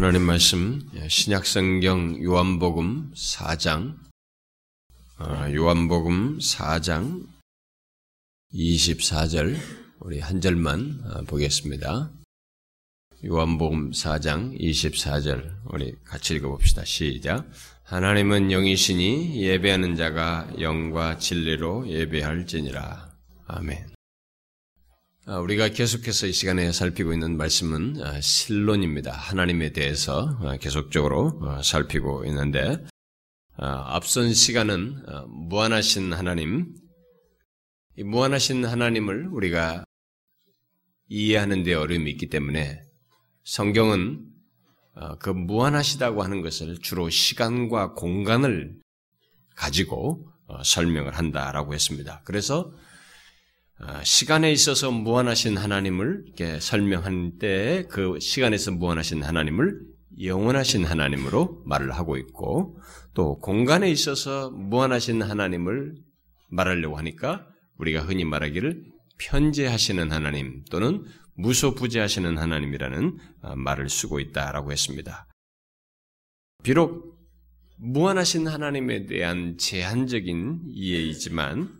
하나님 말씀 신약성경 요한복음 4장 어, 요한복음 4장 24절 우리 한 절만 어, 보겠습니다. 요한복음 4장 24절 우리 같이 읽어봅시다. 시작. 하나님은 영이시니 예배하는 자가 영과 진리로 예배할지니라. 아멘. 아, 우리가 계속해서 이 시간에 살피고 있는 말씀은 아, 신론입니다. 하나님에 대해서 아, 계속적으로 어, 살피고 있는데 앞선 시간은 어, 무한하신 하나님, 이 무한하신 하나님을 우리가 이해하는 데 어려움이 있기 때문에 성경은 어, 그 무한하시다고 하는 것을 주로 시간과 공간을 가지고 설명을 한다라고 했습니다. 그래서 아, 시간에 있어서 무한하신 하나님을 이렇게 설명한 때그 시간에서 무한하신 하나님을 영원하신 하나님으로 말을 하고 있고 또 공간에 있어서 무한하신 하나님을 말하려고 하니까 우리가 흔히 말하기를 편재하시는 하나님 또는 무소부재하시는 하나님이라는 아, 말을 쓰고 있다라고 했습니다. 비록 무한하신 하나님에 대한 제한적인 이해이지만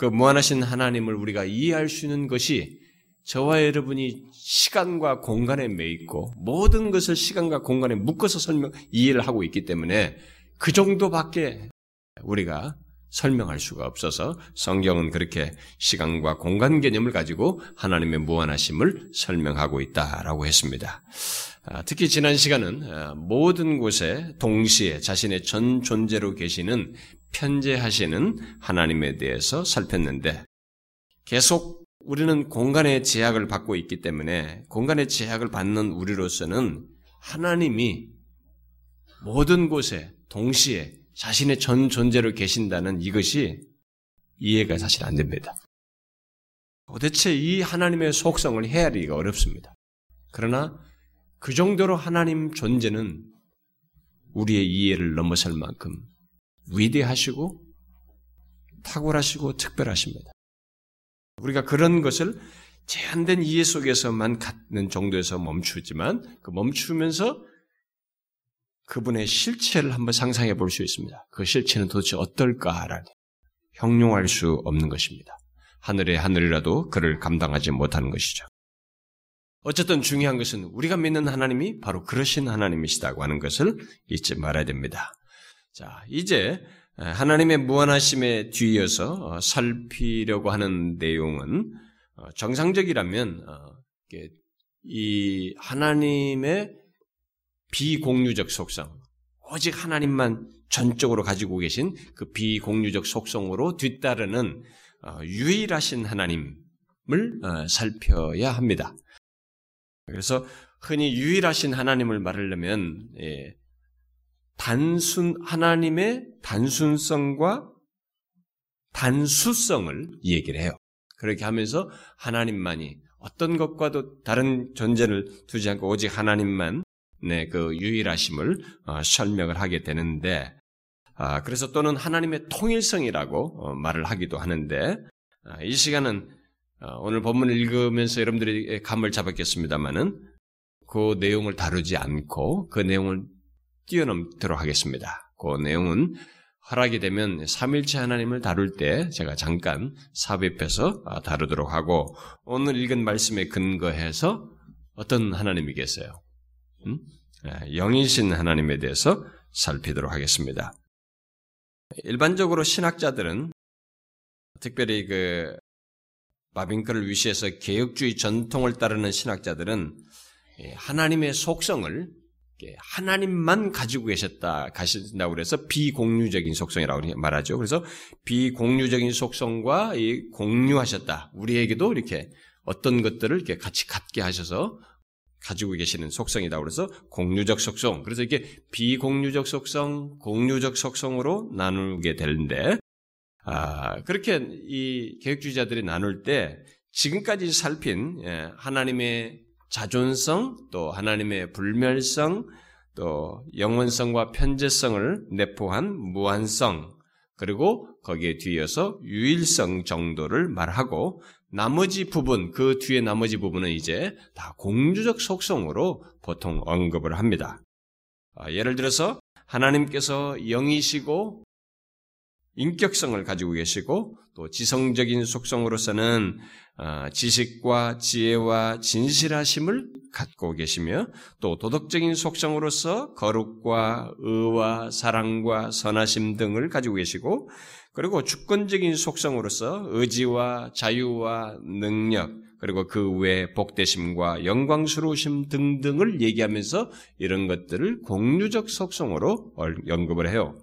그 무한하신 하나님을 우리가 이해할 수 있는 것이 저와 여러분이 시간과 공간에 매있고 모든 것을 시간과 공간에 묶어서 설명 이해를 하고 있기 때문에 그 정도밖에 우리가 설명할 수가 없어서 성경은 그렇게 시간과 공간 개념을 가지고 하나님의 무한하심을 설명하고 있다라고 했습니다. 아, 특히 지난 시간은 아, 모든 곳에 동시에 자신의 전 존재로 계시는 편재하시는 하나님에 대해서 살폈는데 계속 우리는 공간의 제약을 받고 있기 때문에 공간의 제약을 받는 우리로서는 하나님이 모든 곳에 동시에 자신의 전 존재로 계신다는 이것이 이해가 사실 안 됩니다. 도대체 이 하나님의 속성을 헤아리기가 어렵습니다. 그러나 그 정도로 하나님 존재는 우리의 이해를 넘어설 만큼 위대하시고 탁월하시고 특별하십니다. 우리가 그런 것을 제한된 이해 속에서만 갖는 정도에서 멈추지만 그 멈추면서 그분의 실체를 한번 상상해 볼 수 있습니다. 그 실체는 도대체 어떨까라는 형용할 수 없는 것입니다. 하늘의 하늘이라도 그를 감당하지 못하는 것이죠. 어쨌든 중요한 것은 우리가 믿는 하나님이 바로 그러신 하나님이시다고 하는 것을 잊지 말아야 됩니다. 자, 이제 하나님의 무한하심에 뒤이어서 어, 살피려고 하는 내용은 어, 정상적이라면 어, 이 하나님의 비공유적 속성, 오직 하나님만 전적으로 가지고 계신 그 비공유적 속성으로 뒤따르는 유일하신 하나님을 살펴야 합니다. 그래서 흔히 유일하신 하나님을 말하려면 예, 단순 하나님의 단순성과 단수성을 얘기를 해요. 그렇게 하면서 하나님만이 어떤 것과도 다른 존재를 두지 않고 오직 하나님만 네, 그 유일하심을 어, 설명을 하게 되는데 아, 그래서 또는 하나님의 통일성이라고 어, 말을 하기도 하는데 아, 이 시간은 어, 오늘 본문을 읽으면서 여러분들이 감을 잡았겠습니다만은 그 내용을 다루지 않고 그 내용을 뛰어넘도록 하겠습니다. 그 내용은 허락이 되면 삼일체 하나님을 다룰 때 제가 잠깐 삽입해서 아, 다루도록 하고 오늘 읽은 말씀에 근거해서 어떤 하나님이겠어요? 음? 아, 영이신 하나님에 대해서 살피도록 하겠습니다. 일반적으로 신학자들은 특별히 그 바빙크를 위시해서 개혁주의 전통을 따르는 신학자들은 하나님의 속성을 하나님만 가지고 계셨다, 가신다고 그래서 비공유적인 속성이라고 말하죠. 그래서 비공유적인 속성과 이 공유하셨다. 우리에게도 이렇게 어떤 것들을 이렇게 같이 갖게 하셔서 가지고 계시는 속성이다. 그래서 공유적 속성. 그래서 이게 비공유적 속성, 공유적 속성으로 나누게 되는데, 아, 그렇게 이 개혁주의자들이 나눌 때 지금까지 살핀 예, 하나님의 자존성, 또 하나님의 불멸성, 또 영원성과 편재성을 내포한 무한성, 그리고 거기에 뒤이어서 유일성 정도를 말하고 나머지 부분, 그 뒤에 나머지 부분은 이제 다 공주적 속성으로 보통 언급을 합니다. 아, 예를 들어서 하나님께서 영이시고 인격성을 가지고 계시고 또 지성적인 속성으로서는 아, 지식과 지혜와 진실하심을 갖고 계시며 또 도덕적인 속성으로서 거룩과 의와 사랑과 선하심 등을 가지고 계시고 그리고 주권적인 속성으로서 의지와 자유와 능력 그리고 그외 복되심과 영광스러우심 등등을 얘기하면서 이런 것들을 공유적 속성으로 언급을 해요.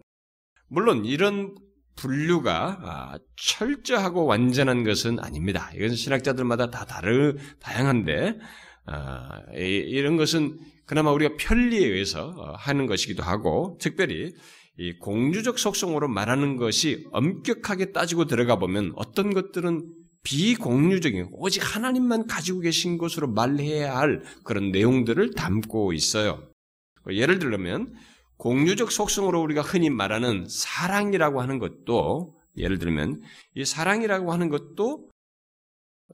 물론 이런 분류가 아, 철저하고 완전한 것은 아닙니다. 이건 신학자들마다 다 다르 다양한데 아, 이런 것은 그나마 우리가 편리에 의해서 어, 하는 것이기도 하고 특별히 이 공주적 속성으로 말하는 것이 엄격하게 따지고 들어가 보면 어떤 것들은 비공유적인 오직 하나님만 가지고 계신 것으로 말해야 할 그런 내용들을 담고 있어요. 예를 들면 공유적 속성으로 우리가 흔히 말하는 사랑이라고 하는 것도 예를 들면 이 사랑이라고 하는 것도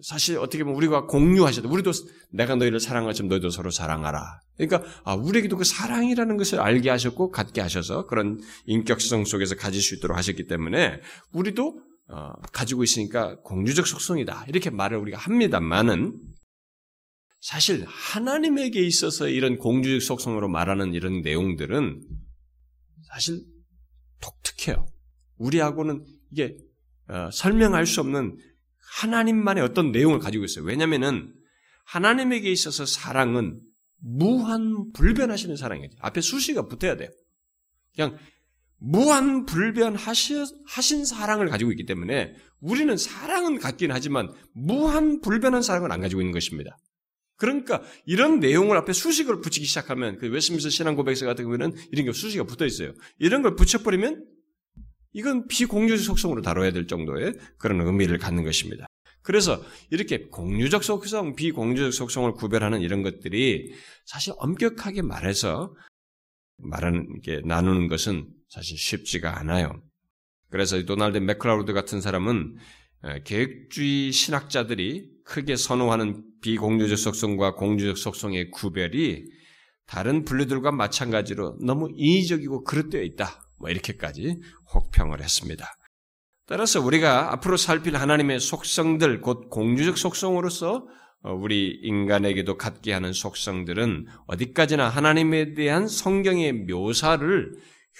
사실 어떻게 보면 우리가 공유하셔도 우리도 내가 너희를 사랑하지만 너희도 서로 사랑하라. 그러니까 아, 우리에게도 그 사랑이라는 것을 알게 하셨고 갖게 하셔서 그런 인격성 속에서 가질 수 있도록 하셨기 때문에 우리도 어, 가지고 있으니까 공유적 속성이다 이렇게 말을 우리가 합니다만은 사실 하나님에게 있어서 이런 공주적 속성으로 말하는 이런 내용들은 사실 독특해요. 우리하고는 이게 어, 설명할 수 없는 하나님만의 어떤 내용을 가지고 있어요. 왜냐면은 하나님에게 있어서 사랑은 무한 불변하시는 사랑이에요. 앞에 수시가 붙어야 돼요. 그냥 무한 불변하신 사랑을 가지고 있기 때문에 우리는 사랑은 갖긴 하지만 무한 불변한 사랑을 안 가지고 있는 것입니다. 그러니까 이런 내용을 앞에 수식을 붙이기 시작하면 그 웨스민스 신앙 고백서 같은 경우에는 이런 게 수식이 붙어 있어요. 이런 걸 붙여버리면 이건 비공유적 속성으로 다뤄야 될 정도의 그런 의미를 갖는 것입니다. 그래서 이렇게 공유적 속성, 비공유적 속성을 구별하는 이런 것들이 사실 엄격하게 말해서 말하는 게 나누는 것은 사실 쉽지가 않아요. 그래서 도널드 맥클라우드 같은 사람은 계획주의 신학자들이 크게 선호하는 비공유적 속성과 공유적 속성의 구별이 다른 분류들과 마찬가지로 너무 인위적이고 그릇되어 있다. 뭐 이렇게까지 혹평을 했습니다. 따라서 우리가 앞으로 살필 하나님의 속성들, 곧 공유적 속성으로서 어, 우리 인간에게도 갖게 하는 속성들은 어디까지나 하나님에 대한 성경의 묘사를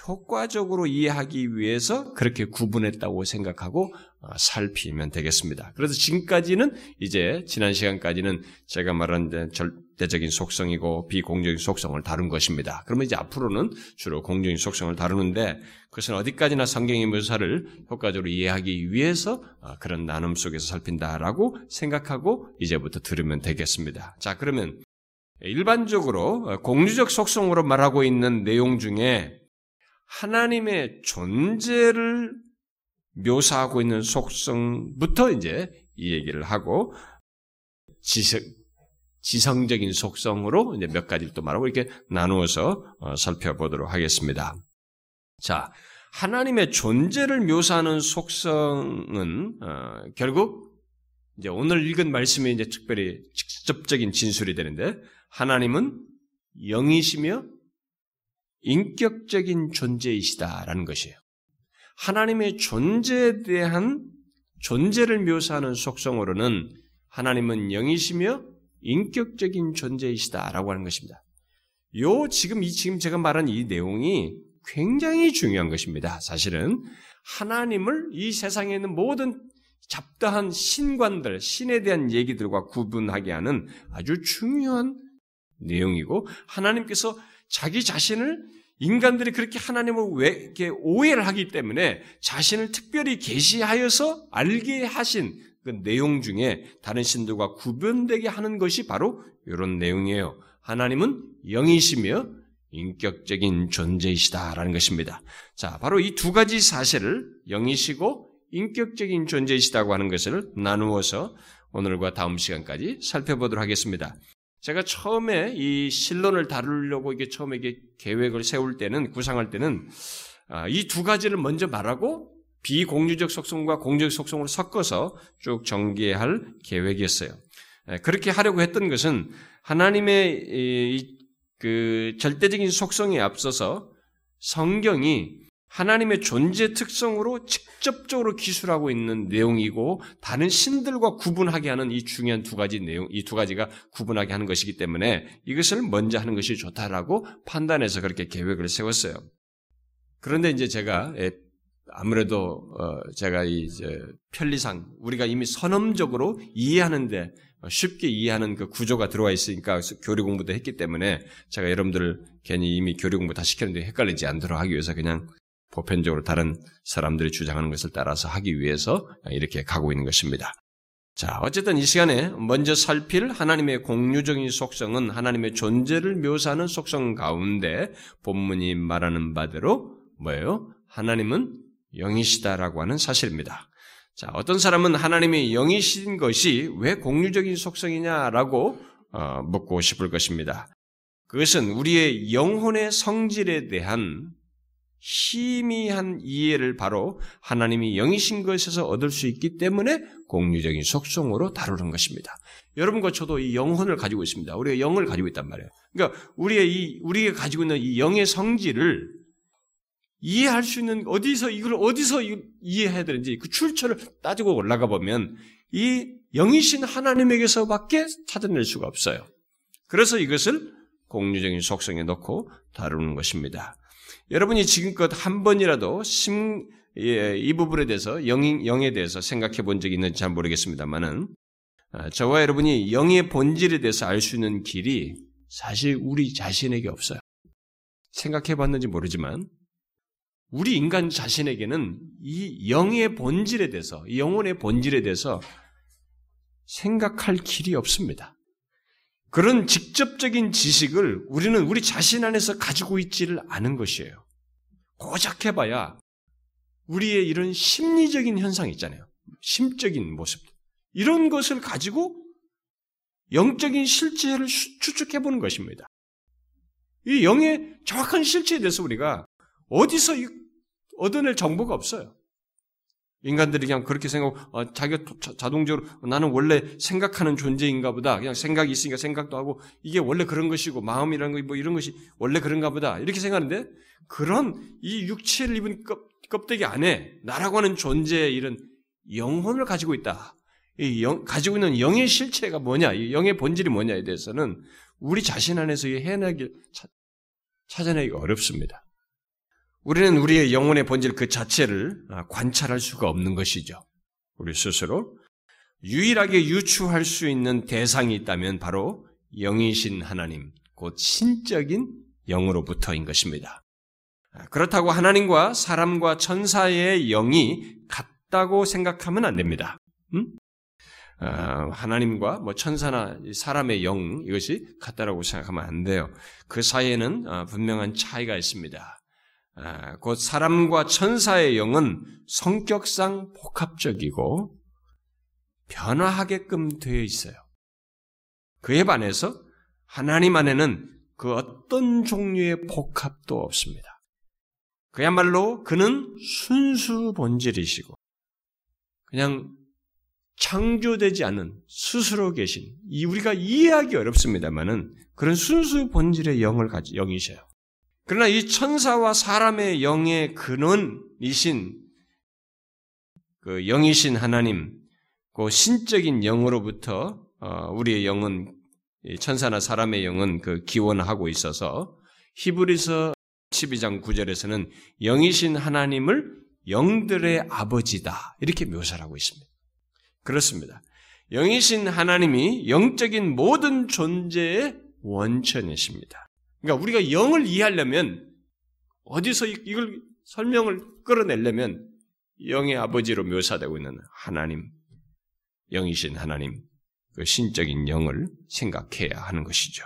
효과적으로 이해하기 위해서 그렇게 구분했다고 생각하고 어, 살피면 되겠습니다. 그래서 지금까지는 이제 지난 시간까지는 제가 말한 절대적인 속성이고 비공적인 속성을 다룬 것입니다. 그러면 이제 앞으로는 주로 공적인 속성을 다루는데 그것은 어디까지나 성경의 묘사를 효과적으로 이해하기 위해서 어, 그런 나눔 속에서 살핀다라고 생각하고 이제부터 들으면 되겠습니다. 자, 그러면 일반적으로 어, 공유적 속성으로 말하고 있는 내용 중에 하나님의 존재를 묘사하고 있는 속성부터 이제 이 얘기를 하고 지성, 지성적인 속성으로 이제 몇 가지를 또 말하고 이렇게 나누어서 어, 살펴보도록 하겠습니다. 자, 하나님의 존재를 묘사하는 속성은 어, 결국 이제 오늘 읽은 말씀이 이제 특별히 직접적인 진술이 되는데 하나님은 영이시며 인격적인 존재이시다라는 것이에요. 하나님의 존재에 대한 존재를 묘사하는 속성으로는 하나님은 영이시며 인격적인 존재이시다라고 하는 것입니다. 요 지금 이 지금 제가 말한 이 내용이 굉장히 중요한 것입니다. 사실은 하나님을 이 세상에 있는 모든 잡다한 신관들, 신에 대한 얘기들과 구분하게 하는 아주 중요한 내용이고 하나님께서 자기 자신을 인간들이 그렇게 하나님을 왜 이렇게 오해를 하기 때문에 자신을 특별히 계시하여서 알게 하신 그 내용 중에 다른 신들과 구분되게 하는 것이 바로 이런 내용이에요. 하나님은 영이시며 인격적인 존재이시다라는 것입니다. 자, 바로 이 두 가지 사실을 영이시고 인격적인 존재이시다고 하는 것을 나누어서 오늘과 다음 시간까지 살펴보도록 하겠습니다. 제가 처음에 이 신론을 다루려고 이게 처음에 이게 계획을 세울 때는 구상할 때는 아, 이두 가지를 먼저 말하고 비공유적 속성과 공유적 속성을 섞어서 쭉 전개할 계획이었어요. 예, 그렇게 하려고 했던 것은 하나님의 그 절대적인 속성에 앞서서 성경이 하나님의 존재 특성으로 직접적으로 기술하고 있는 내용이고 다른 신들과 구분하게 하는 이 중요한 두 가지 내용, 이 두 가지가 구분하게 하는 것이기 때문에 이것을 먼저 하는 것이 좋다라고 판단해서 그렇게 계획을 세웠어요. 그런데 이제 제가 예, 아무래도 어, 제가 이제 편리상 우리가 이미 선험적으로 이해하는데 쉽게 이해하는 그 구조가 들어와 있으니까 교리 공부도 했기 때문에 제가 여러분들 괜히 이미 교리 공부 다 시켰는데 헷갈리지 않도록 하기 위해서 그냥 보편적으로 다른 사람들이 주장하는 것을 따라서 하기 위해서 이렇게 가고 있는 것입니다. 자, 어쨌든 이 시간에 먼저 살필 하나님의 공유적인 속성은 하나님의 존재를 묘사하는 속성 가운데 본문이 말하는 바대로 뭐예요? 하나님은 영이시다라고 하는 사실입니다. 자, 어떤 사람은 하나님이 영이신 것이 왜 공유적인 속성이냐라고 어, 묻고 싶을 것입니다. 그것은 우리의 영혼의 성질에 대한 희미한 이해를 바로 하나님이 영이신 것에서 얻을 수 있기 때문에 공유적인 속성으로 다루는 것입니다. 여러분과 저도 이 영혼을 가지고 있습니다. 우리가 영을 가지고 있단 말이에요. 그러니까 우리의 이 우리가 가지고 있는 이 영의 성질을 이해할 수 있는 어디서 이걸 어디서 이해해야 되는지 그 출처를 따지고 올라가 보면 이 영이신 하나님에게서밖에 찾아낼 수가 없어요. 그래서 이것을 공유적인 속성에 넣고 다루는 것입니다. 여러분이 지금껏 한 번이라도 심, 예, 이 부분에 대해서 영, 영에 대해서 생각해 본 적이 있는지 잘 모르겠습니다만은 아, 저와 여러분이 영의 본질에 대해서 알 수 있는 길이 사실 우리 자신에게 없어요. 생각해 봤는지 모르지만 우리 인간 자신에게는 이 영의 본질에 대해서, 이 영혼의 본질에 대해서 생각할 길이 없습니다. 그런 직접적인 지식을 우리는 우리 자신 안에서 가지고 있지를 않은 것이에요. 고작 해봐야 우리의 이런 심리적인 현상 있잖아요. 심적인 모습. 이런 것을 가지고 영적인 실체를 추측해 보는 것입니다. 이 영의 정확한 실체에 대해서 우리가 어디서 얻어낼 정보가 없어요. 인간들이 그냥 그렇게 생각하고 어, 자기가 자동적으로 나는 원래 생각하는 존재인가 보다. 그냥 생각이 있으니까 생각도 하고 이게 원래 그런 것이고 마음이라는 거뭐 이런 것이 원래 그런가 보다. 이렇게 생각하는데 그런 이 육체를 입은 껍데기 안에 나라고 하는 존재의 이런 영혼을 가지고 있다. 이 영, 가지고 있는 영의 실체가 뭐냐, 이 영의 본질이 뭐냐에 대해서는 우리 자신 안에서 해내기 찾아내기가 어렵습니다. 우리는 우리의 영혼의 본질 그 자체를 아, 관찰할 수가 없는 것이죠. 우리 스스로 유일하게 유추할 수 있는 대상이 있다면 바로 영이신 하나님, 곧 신적인 영으로부터인 것입니다. 아, 그렇다고 하나님과 사람과 천사의 영이 같다고 생각하면 안 됩니다. 음? 아, 하나님과 뭐 천사나 사람의 영 이것이 같다라고 생각하면 안 돼요. 그 사이에는 분명한 차이가 있습니다. 아, 곧 사람과 천사의 영은 성격상 복합적이고 변화하게끔 되어 있어요. 그에 반해서 하나님 안에는 그 어떤 종류의 복합도 없습니다. 그야말로 그는 순수 본질이시고 그냥 창조되지 않는 스스로 계신 이 우리가 이해하기 어렵습니다만은 그런 순수 본질의 영을 가지 영이셔요. 그러나 이 천사와 사람의 영의 근원이신 그 영이신 하나님, 그 신적인 영으로부터 어, 우리의 영은 천사나 사람의 영은 그 기원하고 있어서 히브리서 12장 9절에서는 영이신 하나님을 영들의 아버지다 이렇게 묘사를 하고 있습니다. 그렇습니다. 영이신 하나님이 영적인 모든 존재의 원천이십니다. 그러니까 우리가 영을 이해하려면 어디서 이걸 설명을 끌어내려면 영의 아버지로 묘사되고 있는 하나님, 영이신 하나님, 그 신적인 영을 생각해야 하는 것이죠.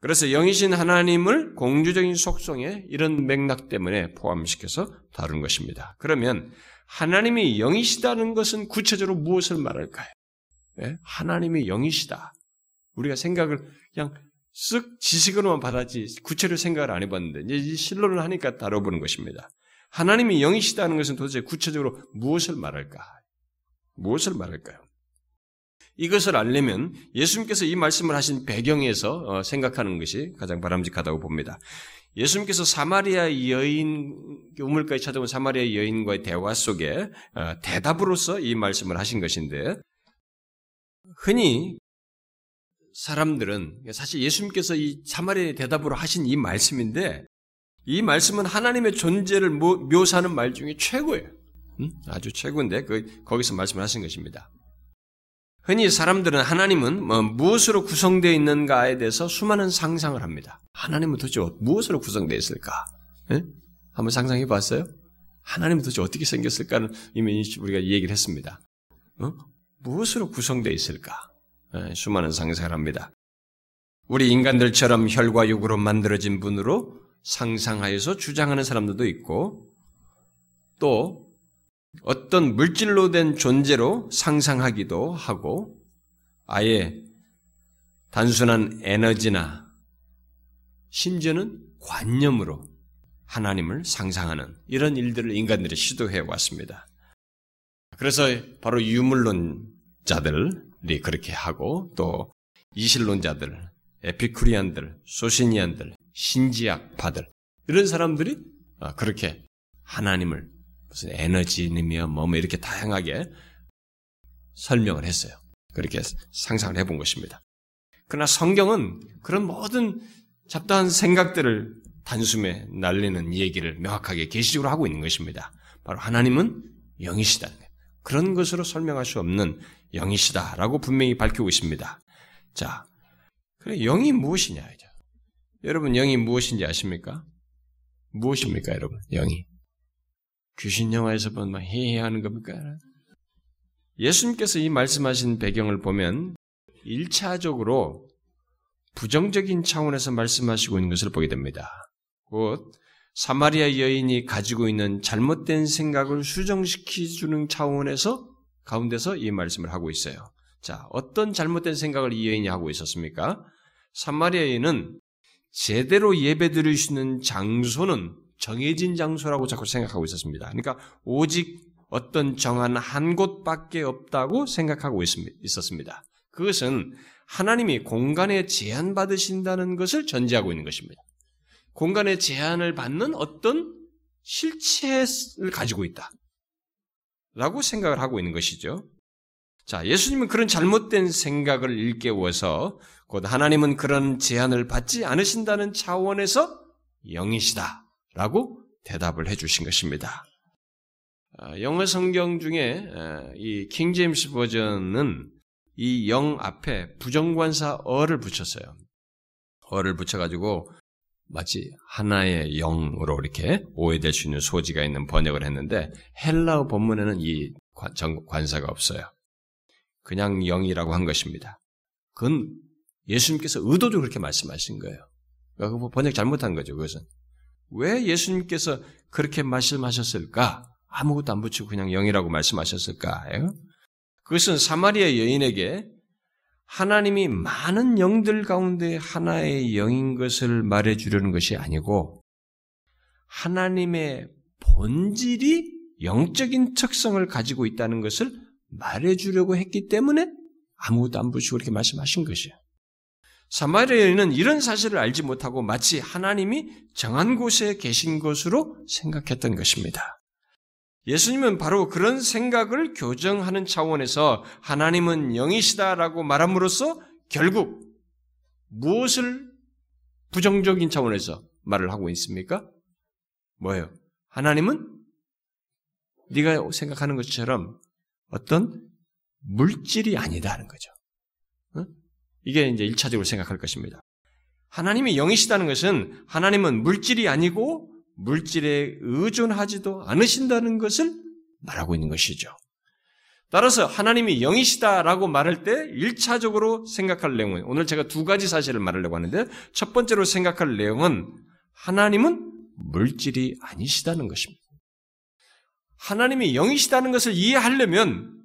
그래서 영이신 하나님을 공주적인 속성에 이런 맥락 때문에 포함시켜서 다룬 것입니다. 그러면 하나님이 영이시다는 것은 구체적으로 무엇을 말할까요? 네? 하나님이 영이시다. 우리가 생각을 그냥 쓱 지식으로만 받았지 구체로 생각을 안 해봤는데 이제 이 실론을 하니까 다뤄보는 것입니다. 하나님이 영이시다는 것은 도대체 구체적으로 무엇을 말할까? 무엇을 말할까요? 이것을 알려면 예수님께서 이 말씀을 하신 배경에서 어, 생각하는 것이 가장 바람직하다고 봅니다. 예수님께서 사마리아 여인 우물까지 찾아온 사마리아 여인과의 대화 속에 어, 대답으로서 이 말씀을 하신 것인데 흔히 사람들은 사실 예수님께서 이 사마리아의 대답으로 하신 이 말씀인데 이 말씀은 하나님의 존재를 묘사하는 말 중에 최고예요. 아주 최고인데 그 거기서 말씀하신 것입니다. 흔히 사람들은 하나님은 뭐 무엇으로 구성되어 있는가에 대해서 수많은 상상을 합니다. 하나님은 도대체 무엇으로 구성되어 있을까? 네? 한번 상상해 봤어요? 하나님은 도대체 어떻게 생겼을까는 이미 우리가 얘기를 했습니다. 어? 무엇으로 구성되어 있을까? 네, 수많은 상상을 합니다. 우리 인간들처럼 혈과 육으로 만들어진 분으로 상상하여서 주장하는 사람들도 있고, 또 어떤 물질로 된 존재로 상상하기도 하고 아예 단순한 에너지나 심지어는 관념으로 하나님을 상상하는 이런 일들을 인간들이 시도해 왔습니다. 그래서 바로 유물론자들 이 그렇게 하고 또 이실론자들, 에피쿠리안들, 소시니안들, 신지학파들 이런 사람들이 그렇게 하나님을 무슨 에너지이며 뭐, 뭐 이렇게 다양하게 설명을 했어요. 그렇게 상상을 해본 것입니다. 그러나 성경은 그런 모든 잡다한 생각들을 단숨에 날리는 얘기를 명확하게 계시적으로 하고 있는 것입니다. 바로 하나님은 영이시다는 거예요. 그런 것으로 설명할 수 없는 영이시다라고 분명히 밝히고 있습니다. 자, 그래 영이 무엇이냐 이제. 여러분 영이 무엇인지 아십니까? 무엇입니까, 여러분? 영이. 귀신 영화에서 보면 해해하는 겁니까? 예수님께서 이 말씀하신 배경을 보면 1차적으로 부정적인 차원에서 말씀하시고 있는 것을 보게 됩니다. 곧 사마리아 여인이 가지고 있는 잘못된 생각을 수정시키주는 차원에서 가운데서 이 말씀을 하고 있어요. 자, 어떤 잘못된 생각을 이 여인이 하고 있었습니까? 사마리아 여인은 제대로 예배 드릴 수 있는 장소는 정해진 장소라고 자꾸 생각하고 있었습니다. 그러니까 오직 어떤 정한 한 곳밖에 없다고 생각하고 있었습니다. 그것은 하나님이 공간에 제한받으신다는 것을 전제하고 있는 것입니다. 공간에 제한을 받는 어떤 실체를 가지고 있다. 라고 생각을 하고 있는 것이죠. 자, 예수님은 그런 잘못된 생각을 일깨워서 곧 하나님은 그런 제한을 받지 않으신다는 차원에서 영이시다. 라고 대답을 해 주신 것입니다. 아, 영어 성경 중에 이 킹제임스 버전은 이 영 앞에 부정관사 어를 붙였어요. 어를 붙여가지고 마치 하나의 영으로 이렇게 오해될 수 있는 소지가 있는 번역을 했는데 헬라어 본문에는 이 관사가 없어요. 그냥 영이라고 한 것입니다. 그건 예수님께서 의도적으로 그렇게 말씀하신 거예요. 그러니까 번역 잘못한 거죠. 그것은 왜 예수님께서 그렇게 말씀하셨을까? 아무것도 안 붙이고 그냥 영이라고 말씀하셨을까요? 그것은 사마리아 여인에게 하나님이 많은 영들 가운데 하나의 영인 것을 말해 주려는 것이 아니고 하나님의 본질이 영적인 특성을 가지고 있다는 것을 말해 주려고 했기 때문에 아무것도 안 붙이고 이렇게 말씀하신 것이에요. 사마리아인은 이런 사실을 알지 못하고 마치 하나님이 정한 곳에 계신 것으로 생각했던 것입니다. 예수님은 바로 그런 생각을 교정하는 차원에서 하나님은 영이시다라고 말함으로써 결국 무엇을 부정적인 차원에서 말을 하고 있습니까? 뭐예요? 하나님은 네가 생각하는 것처럼 어떤 물질이 아니다 하는 거죠. 이게 이제 1차적으로 생각할 것입니다. 하나님이 영이시다는 것은 하나님은 물질이 아니고 물질에 의존하지도 않으신다는 것을 말하고 있는 것이죠. 따라서 하나님이 영이시다라고 말할 때 1차적으로 생각할 내용은 오늘 제가 두 가지 사실을 말하려고 하는데 첫 번째로 생각할 내용은 하나님은 물질이 아니시다는 것입니다. 하나님이 영이시다는 것을 이해하려면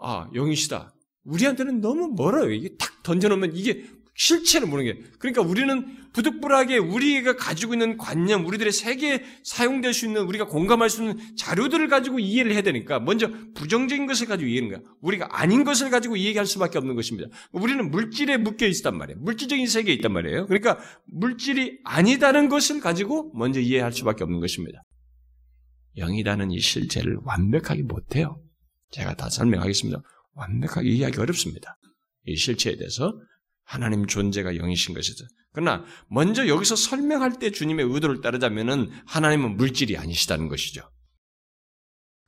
아, 영이시다. 우리한테는 너무 멀어요. 이게 탁 던져놓으면 이게 실체를 모르는 게. 그러니까 우리는 부득불하게 우리가 가지고 있는 관념, 우리들의 세계에 사용될 수 있는, 우리가 공감할 수 있는 자료들을 가지고 이해를 해야 되니까 먼저 부정적인 것을 가지고 이해하는 거야. 우리가 아닌 것을 가지고 이해할 수밖에 없는 것입니다. 우리는 물질에 묶여 있단 말이에요. 물질적인 세계에 있단 말이에요. 그러니까 물질이 아니다는 것을 가지고 먼저 이해할 수밖에 없는 것입니다. 영이라는 이 실체를 완벽하게 못해요. 제가 다 설명하겠습니다. 완벽하게 이해하기 어렵습니다. 이 실체에 대해서 하나님 존재가 영이신 것이죠. 그러나 먼저 여기서 설명할 때 주님의 의도를 따르자면은 하나님은 물질이 아니시다는 것이죠.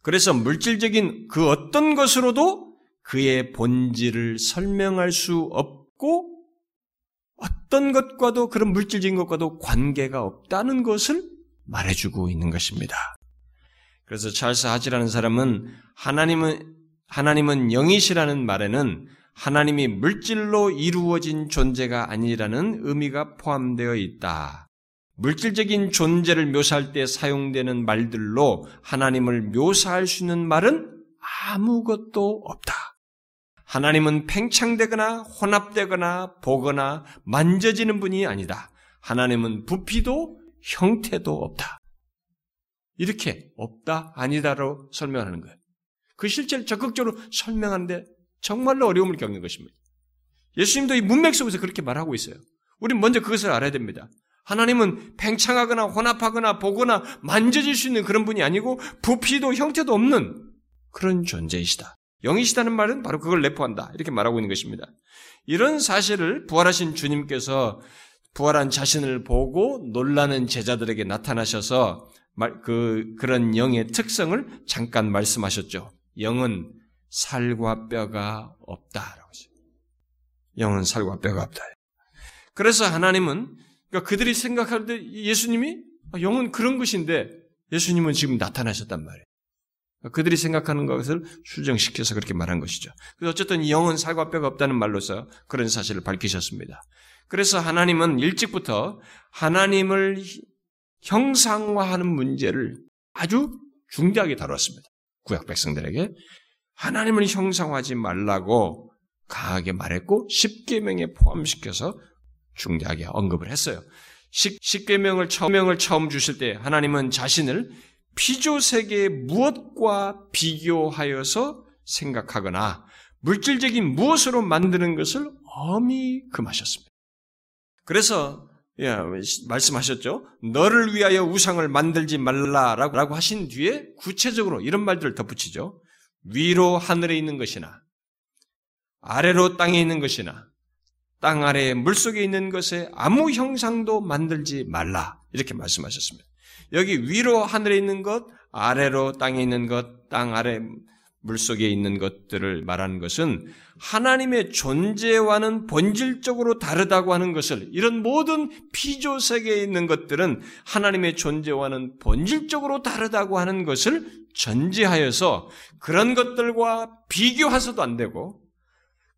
그래서 물질적인 그 어떤 것으로도 그의 본질을 설명할 수 없고 어떤 것과도 그런 물질적인 것과도 관계가 없다는 것을 말해주고 있는 것입니다. 그래서 찰스 하지라는 사람은 하나님은 하나님은 영이시라는 말에는 하나님이 물질로 이루어진 존재가 아니라는 의미가 포함되어 있다. 물질적인 존재를 묘사할 때 사용되는 말들로 하나님을 묘사할 수 있는 말은 아무것도 없다. 하나님은 팽창되거나 혼합되거나 보거나 만져지는 분이 아니다. 하나님은 부피도 형태도 없다. 이렇게 없다, 아니다로 설명하는 거예요. 그 실체를 적극적으로 설명하는데 정말로 어려움을 겪는 것입니다. 예수님도 이 문맥 속에서 그렇게 말하고 있어요. 우리는 먼저 그것을 알아야 됩니다. 하나님은 팽창하거나 혼합하거나 보거나 만져질 수 있는 그런 분이 아니고 부피도 형태도 없는 그런 존재이시다. 영이시다는 말은 바로 그걸 내포한다. 이렇게 말하고 있는 것입니다. 이런 사실을 부활하신 주님께서 부활한 자신을 보고 놀라는 제자들에게 나타나셔서 그, 그런 영의 특성을 잠깐 말씀하셨죠. 영은 살과 뼈가 없다라고. 영은 살과 뼈가 없다. 그래서 하나님은 그러니까 그들이 생각할 때 예수님이 아, 영은 그런 것인데 예수님은 지금 나타나셨단 말이에요. 그러니까 그들이 생각하는 것을 수정시켜서 그렇게 말한 것이죠. 그래서 어쨌든 영은 살과 뼈가 없다는 말로서 그런 사실을 밝히셨습니다. 그래서 하나님은 일찍부터 하나님을 형상화하는 문제를 아주 중대하게 다뤘습니다. 구약 백성들에게 하나님을 형상화하지 말라고 강하게 말했고 십계명에 포함시켜서 중대하게 언급을 했어요. 십계명을 처음명을 처음 주실 때 하나님은 자신을 피조 세계의 무엇과 비교하여서 생각하거나 물질적인 무엇으로 만드는 것을 엄히 금하셨습니다. 그래서 예, 말씀하셨죠. 너를 위하여 우상을 만들지 말라라고 하신 뒤에 구체적으로 이런 말들을 덧붙이죠. 위로 하늘에 있는 것이나 아래로 땅에 있는 것이나 땅 아래 물속에 있는 것에 아무 형상도 만들지 말라 이렇게 말씀하셨습니다. 여기 위로 하늘에 있는 것, 아래로 땅에 있는 것, 땅 아래 물속에 있는 것들을 말하는 것은 하나님의 존재와는 본질적으로 다르다고 하는 것을 이런 모든 피조 세계에 있는 것들은 하나님의 존재와는 본질적으로 다르다고 하는 것을 전제하여서 그런 것들과 비교해서도 안 되고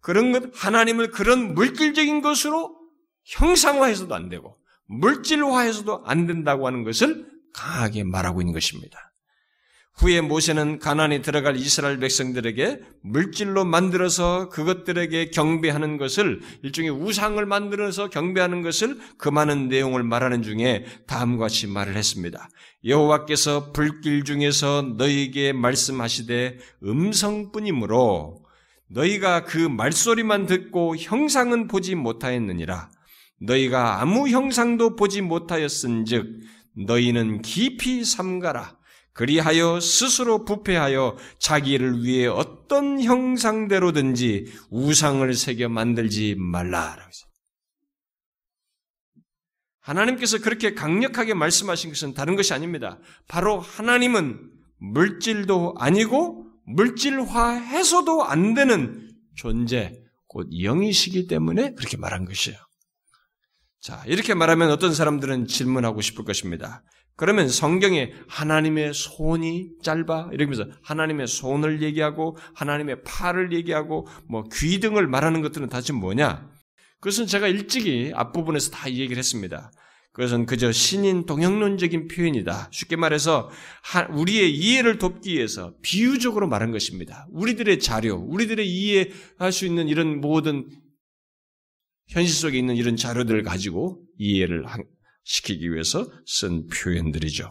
그런 것 하나님을 그런 물질적인 것으로 형상화해서도 안 되고 물질화해서도 안 된다고 하는 것을 강하게 말하고 있는 것입니다. 후에 모세는 가난에 들어갈 이스라엘 백성들에게 물질로 만들어서 그것들에게 경배하는 것을 일종의 우상을 만들어서 경배하는 것을 그 많은 내용을 말하는 중에 다음과 같이 말을 했습니다. 여호와께서 불길 중에서 너희에게 말씀하시되 음성뿐이므로 너희가 그 말소리만 듣고 형상은 보지 못하였느니라. 너희가 아무 형상도 보지 못하였은즉 너희는 깊이 삼가라. 그리하여 스스로 부패하여 자기를 위해 어떤 형상대로든지 우상을 새겨 만들지 말라. 하나님께서 그렇게 강력하게 말씀하신 것은 다른 것이 아닙니다. 바로 하나님은 물질도 아니고 물질화해서도 안 되는 존재, 곧 영이시기 때문에 그렇게 말한 것이에요. 자, 이렇게 말하면 어떤 사람들은 질문하고 싶을 것입니다. 그러면 성경에 하나님의 손이 짧아 이러면서 하나님의 손을 얘기하고 하나님의 팔을 얘기하고 뭐 귀 등을 말하는 것들은 다시 뭐냐? 그것은 제가 일찍이 앞부분에서 다 얘기를 했습니다. 그것은 그저 신인 동영론적인 표현이다. 쉽게 말해서 우리의 이해를 돕기 위해서 비유적으로 말한 것입니다. 우리들의 자료, 우리들의 이해할 수 있는 이런 모든 현실 속에 있는 이런 자료들을 가지고 이해를 시키기 위해서 쓴 표현들이죠.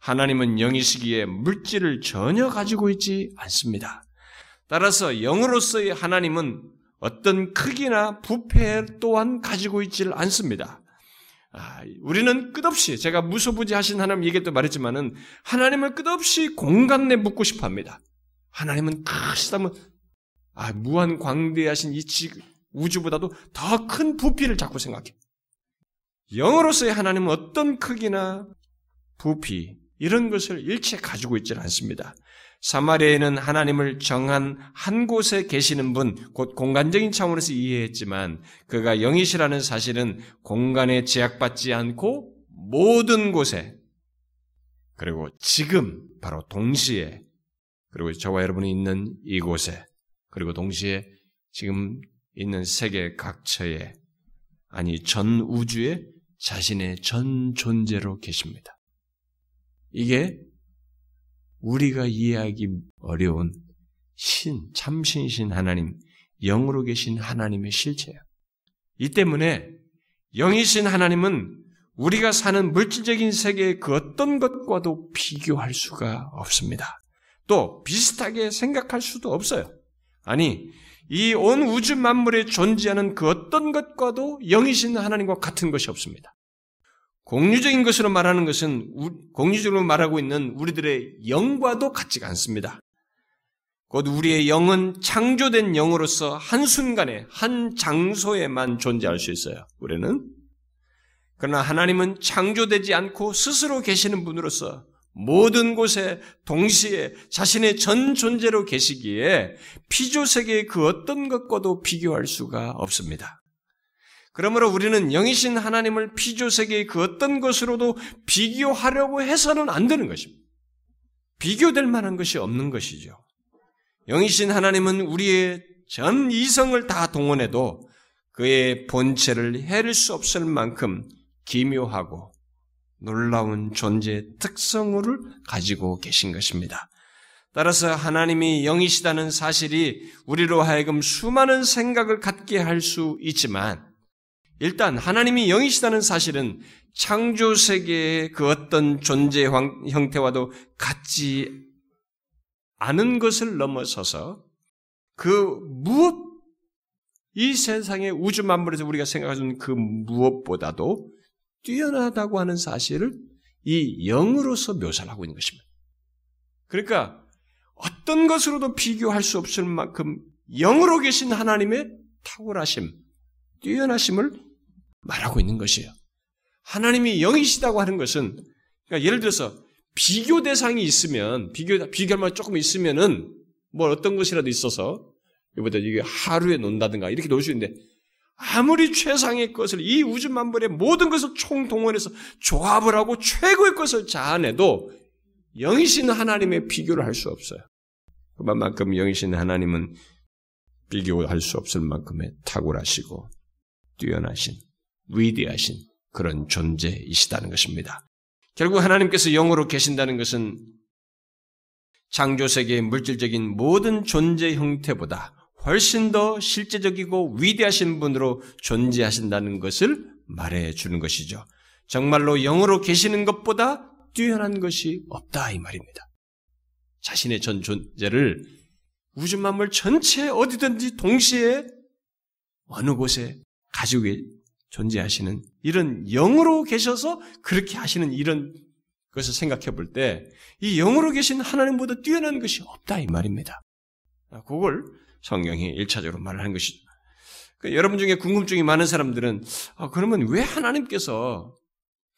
하나님은 영이시기에 물질을 전혀 가지고 있지 않습니다. 따라서 영으로서의 하나님은 어떤 크기나 부패 또한 가지고 있지를 않습니다. 아, 우리는 끝없이 제가 무소부지하신 하나님 얘기도 말했지만은 하나님을 끝없이 공간 내 묻고 싶어 합니다. 하나님은 크시다면 아, 무한 광대하신 이 지, 우주보다도 더 큰 부피를 자꾸 생각해. 영으로서의 하나님은 어떤 크기나 부피 이런 것을 일체 가지고 있지 않습니다. 사마리아에는 하나님을 정한 한 곳에 계시는 분, 곧 공간적인 차원에서 이해했지만 그가 영이시라는 사실은 공간에 제약받지 않고 모든 곳에 그리고 지금 바로 동시에 그리고 저와 여러분이 있는 이곳에 그리고 동시에 지금 있는 세계 각처에 아니 전 우주에 자신의 전 존재로 계십니다. 이게 우리가 이해하기 어려운 신, 참신신 하나님, 영으로 계신 하나님의 실체예요. 이 때문에 영이신 하나님은 우리가 사는 물질적인 세계의 그 어떤 것과도 비교할 수가 없습니다. 또 비슷하게 생각할 수도 없어요. 아니, 이 온 우주 만물에 존재하는 그 어떤 것과도 영이신 하나님과 같은 것이 없습니다. 공유적인 것으로 말하는 것은 공유적으로 말하고 있는 우리들의 영과도 같지가 않습니다. 곧 우리의 영은 창조된 영으로서 한순간에 한 장소에만 존재할 수 있어요. 우리는 그러나 하나님은 창조되지 않고 스스로 계시는 분으로서 모든 곳에 동시에 자신의 전 존재로 계시기에 피조 세계의 그 어떤 것과도 비교할 수가 없습니다. 그러므로 우리는 영이신 하나님을 피조 세계의 그 어떤 것으로도 비교하려고 해서는 안 되는 것입니다. 비교될 만한 것이 없는 것이죠. 영이신 하나님은 우리의 전 이성을 다 동원해도 그의 본체를 헤릴 수 없을 만큼 기묘하고 놀라운 존재 특성을 가지고 계신 것입니다. 따라서 하나님이 영이시다는 사실이 우리로 하여금 수많은 생각을 갖게 할 수 있지만 일단 하나님이 영이시다는 사실은 창조 세계의 그 어떤 존재 형태와도 같지 않은 것을 넘어서서 그 무엇 이 세상의 우주 만물에서 우리가 생각하는 그 무엇보다도 뛰어나다고 하는 사실을 이 영으로서 묘사를 하고 있는 것입니다. 그러니까 어떤 것으로도 비교할 수 없을 만큼 영으로 계신 하나님의 탁월하심, 뛰어나심을 말하고 있는 것이에요. 하나님이 영이시다고 하는 것은 그러니까 예를 들어서 비교 대상이 있으면 비교 비교할 조금 있으면은 뭐 어떤 것이라도 있어서 이보다 이게 하루에 논다든가 이렇게 놀 수 있는데 아무리 최상의 것을 이 우주 만물의 모든 것을 총동원해서 조합을 하고 최고의 것을 자아내도 영이신 하나님의 비교를 할 수 없어요. 그만큼 영이신 하나님은 비교할 수 없을 만큼의 탁월하시고 뛰어나신 위대하신 그런 존재이시다는 것입니다. 결국 하나님께서 영으로 계신다는 것은 창조 세계의 물질적인 모든 존재 형태보다 훨씬 더 실제적이고 위대하신 분으로 존재하신다는 것을 말해 주는 것이죠. 정말로 영으로 계시는 것보다 뛰어난 것이 없다 이 말입니다. 자신의 전 존재를 우주 만물 전체 어디든지 동시에 어느 곳에 가지고 존재하시는 이런 영으로 계셔서 그렇게 하시는 이런 것을 생각해 볼 때 이 영으로 계신 하나님보다 뛰어난 것이 없다 이 말입니다. 아, 그걸 성경이 1차적으로 말하는 것이죠. 그러니까 여러분 중에 궁금증이 많은 사람들은 아, 그러면 왜 하나님께서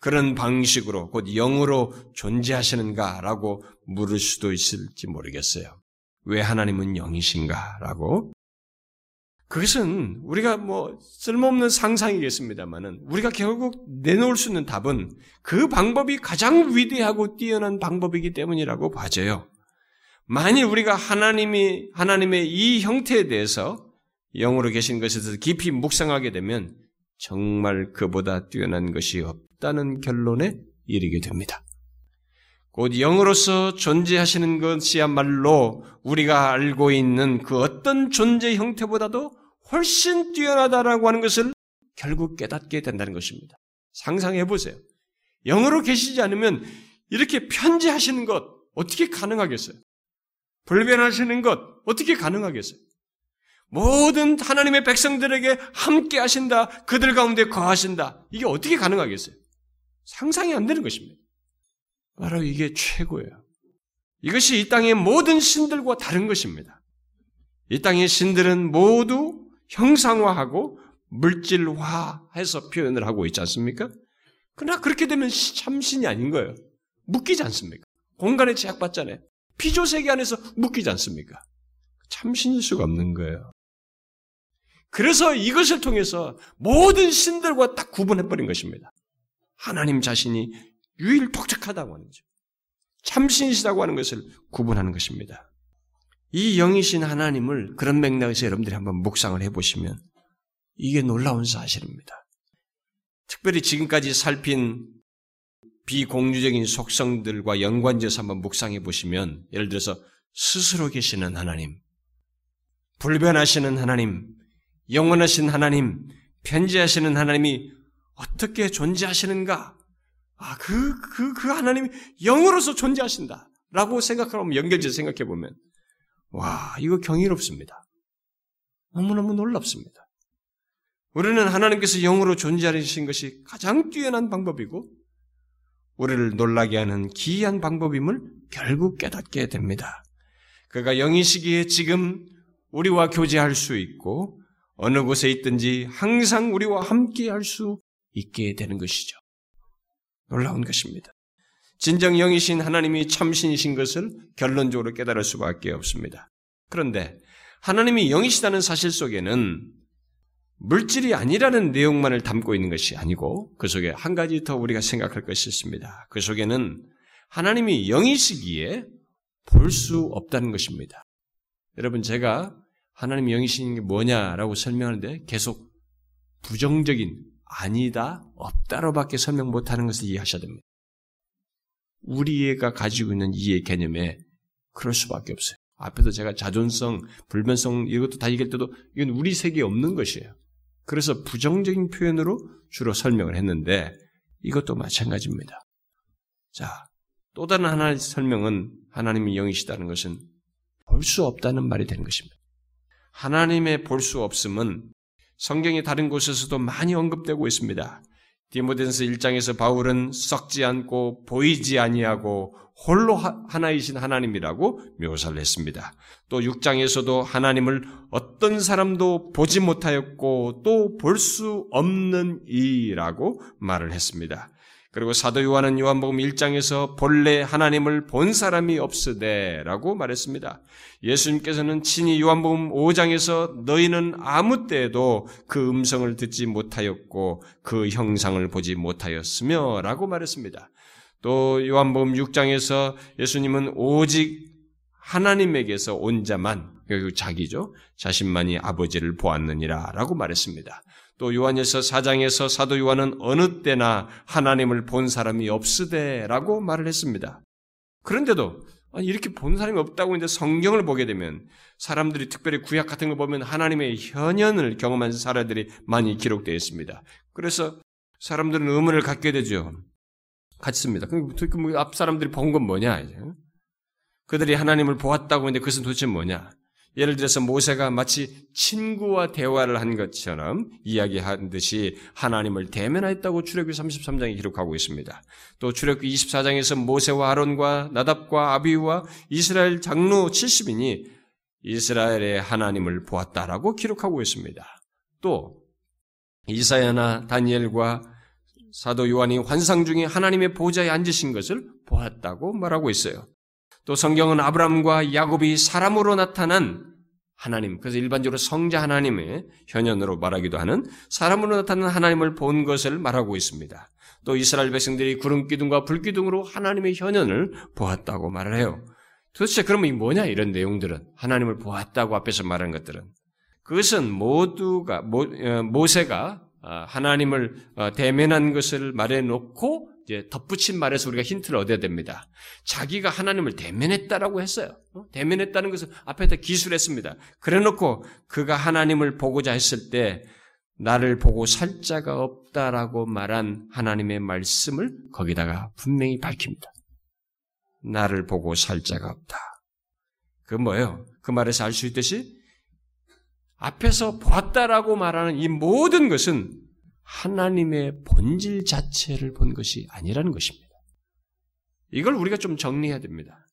그런 방식으로 곧 영으로 존재하시는가라고 물을 수도 있을지 모르겠어요. 왜 하나님은 영이신가라고 그것은 우리가 뭐 쓸모없는 상상이겠습니다만은 우리가 결국 내놓을 수 있는 답은 그 방법이 가장 위대하고 뛰어난 방법이기 때문이라고 봐져요. 만일 우리가 하나님이 하나님의 이 형태에 대해서 영으로 계신 것에 대해서 깊이 묵상하게 되면 정말 그보다 뛰어난 것이 없다는 결론에 이르게 됩니다. 곧 영으로서 존재하시는 것이야말로 우리가 알고 있는 그 어떤 존재 형태보다도 훨씬 뛰어나다라고 하는 것을 결국 깨닫게 된다는 것입니다. 상상해 보세요. 영으로 계시지 않으면 이렇게 편지하시는 것 어떻게 가능하겠어요? 불변하시는 것 어떻게 가능하겠어요? 모든 하나님의 백성들에게 함께 하신다. 그들 가운데 거하신다. 이게 어떻게 가능하겠어요? 상상이 안 되는 것입니다. 바로 이게 최고예요. 이것이 이 땅의 모든 신들과 다른 것입니다. 이 땅의 신들은 모두 형상화하고 물질화해서 표현을 하고 있지 않습니까? 그러나 그렇게 되면 참신이 아닌 거예요. 묶이지 않습니까? 공간에 제약받잖아요. 피조 세계 안에서 묶이지 않습니까? 참신일 수가 없는 거예요. 그래서 이것을 통해서 모든 신들과 딱 구분해버린 것입니다. 하나님 자신이 유일 독특하다고 하는 거죠. 참신이시다고 하는 것을 구분하는 것입니다. 이 영이신 하나님을 그런 맥락에서 여러분들이 한번 묵상을 해보시면 이게 놀라운 사실입니다. 특별히 지금까지 살핀 비공유적인 속성들과 연관지어서 한번 묵상해 보시면 예를 들어서 스스로 계시는 하나님, 불변하시는 하나님, 영원하신 하나님, 편지하시는 하나님이 어떻게 존재하시는가? 아, 그, 그, 그 하나님이 영으로서 존재하신다. 라고 생각하면 연결해서 생각해 보면, 와, 이거 경이롭습니다. 너무너무 놀랍습니다. 우리는 하나님께서 영으로 존재하신 것이 가장 뛰어난 방법이고, 우리를 놀라게 하는 기이한 방법임을 결국 깨닫게 됩니다. 그가 영이시기에 지금 우리와 교제할 수 있고, 어느 곳에 있든지 항상 우리와 함께 할 수 있게 되는 것이죠. 놀라운 것입니다. 진정 영이신 하나님이 참신이신 것을 결론적으로 깨달을 수밖에 없습니다. 그런데 하나님이 영이시다는 사실 속에는 물질이 아니라는 내용만을 담고 있는 것이 아니고 그 속에 한 가지 더 우리가 생각할 것이 있습니다. 그 속에는 하나님이 영이시기에 볼 수 없다는 것입니다. 여러분 제가 하나님 영이신 게 뭐냐라고 설명하는데 계속 부정적인 아니다, 없다로밖에 설명 못하는 것을 이해하셔야 됩니다. 우리가 가지고 있는 이해 개념에 그럴 수밖에 없어요. 앞에서 제가 자존성, 불변성 이것도 다 얘기할 때도 이건 우리 세계에 없는 것이에요. 그래서 부정적인 표현으로 주로 설명을 했는데 이것도 마찬가지입니다. 자, 또 다른 하나의 설명은 하나님이 영이시다는 것은 볼 수 없다는 말이 되는 것입니다. 하나님의 볼 수 없음은 성경의 다른 곳에서도 많이 언급되고 있습니다. 디모데전서 1장에서 바울은 썩지 않고 보이지 아니하고 홀로 하나이신 하나님이라고 묘사를 했습니다. 또 6장에서도 하나님을 어떤 사람도 보지 못하였고 또 볼 수 없는 이라고 말을 했습니다. 그리고 사도 요한은 요한복음 1장에서 본래 하나님을 본 사람이 없으되라고 말했습니다. 예수님께서는 친히 요한복음 5장에서 너희는 아무 때에도 그 음성을 듣지 못하였고 그 형상을 보지 못하였으며라고 말했습니다. 또 요한복음 6장에서 예수님은 오직 하나님에게서 온 자만 그 자기죠 자신만이 아버지를 보았느니라 라고 말했습니다. 또 요한에서 4장에서 사도 요한은 어느 때나 하나님을 본 사람이 없으되라고 말을 했습니다. 그런데도 이렇게 본 사람이 없다고 이제 성경을 보게 되면 사람들이 특별히 구약 같은 걸 보면 하나님의 현현을 경험한 사례들이 많이 기록되어 있습니다. 그래서 사람들은 의문을 갖게 되죠. 같습니다. 그럼 뭐앞 사람들이 본 건 뭐냐 그들이 하나님을 보았다고 했는데 그것은 도대체 뭐냐? 예를 들어서 모세가 마치 친구와 대화를 한 것처럼 이야기한 듯이 하나님을 대면하였다고 출애굽기 33장에 기록하고 있습니다. 또 출애굽기 24장에서 모세와 아론과 나답과 아비와 이스라엘 장로 70인이 이스라엘의 하나님을 보았다라고 기록하고 있습니다. 또 이사야나 다니엘과 사도 요한이 환상 중에 하나님의 보좌에 앉으신 것을 보았다고 말하고 있어요. 또 성경은 아브라함과 야곱이 사람으로 나타난 하나님, 그래서 일반적으로 성자 하나님의 현현으로 말하기도 하는 사람으로 나타난 하나님을 본 것을 말하고 있습니다. 또 이스라엘 백성들이 구름 기둥과 불 기둥으로 하나님의 현현을 보았다고 말을 해요. 도대체 그러면 이 뭐냐 이런 내용들은 하나님을 보았다고 앞에서 말한 것들은 그것은 모두가 모, 어, 모세가 어, 하나님을 어, 대면한 것을 말해 놓고 이제 덧붙인 말에서 우리가 힌트를 얻어야 됩니다. 자기가 하나님을 대면했다라고 했어요. 어? 대면했다는 것은 앞에다 기술했습니다. 그래 놓고 그가 하나님을 보고자 했을 때 나를 보고 살 자가 없다라고 말한 하나님의 말씀을 거기다가 분명히 밝힙니다. 나를 보고 살 자가 없다. 그 뭐예요? 그 말에서 알 수 있듯이 앞에서 보았다라고 말하는 이 모든 것은 하나님의 본질 자체를 본 것이 아니라는 것입니다. 이걸 우리가 좀 정리해야 됩니다.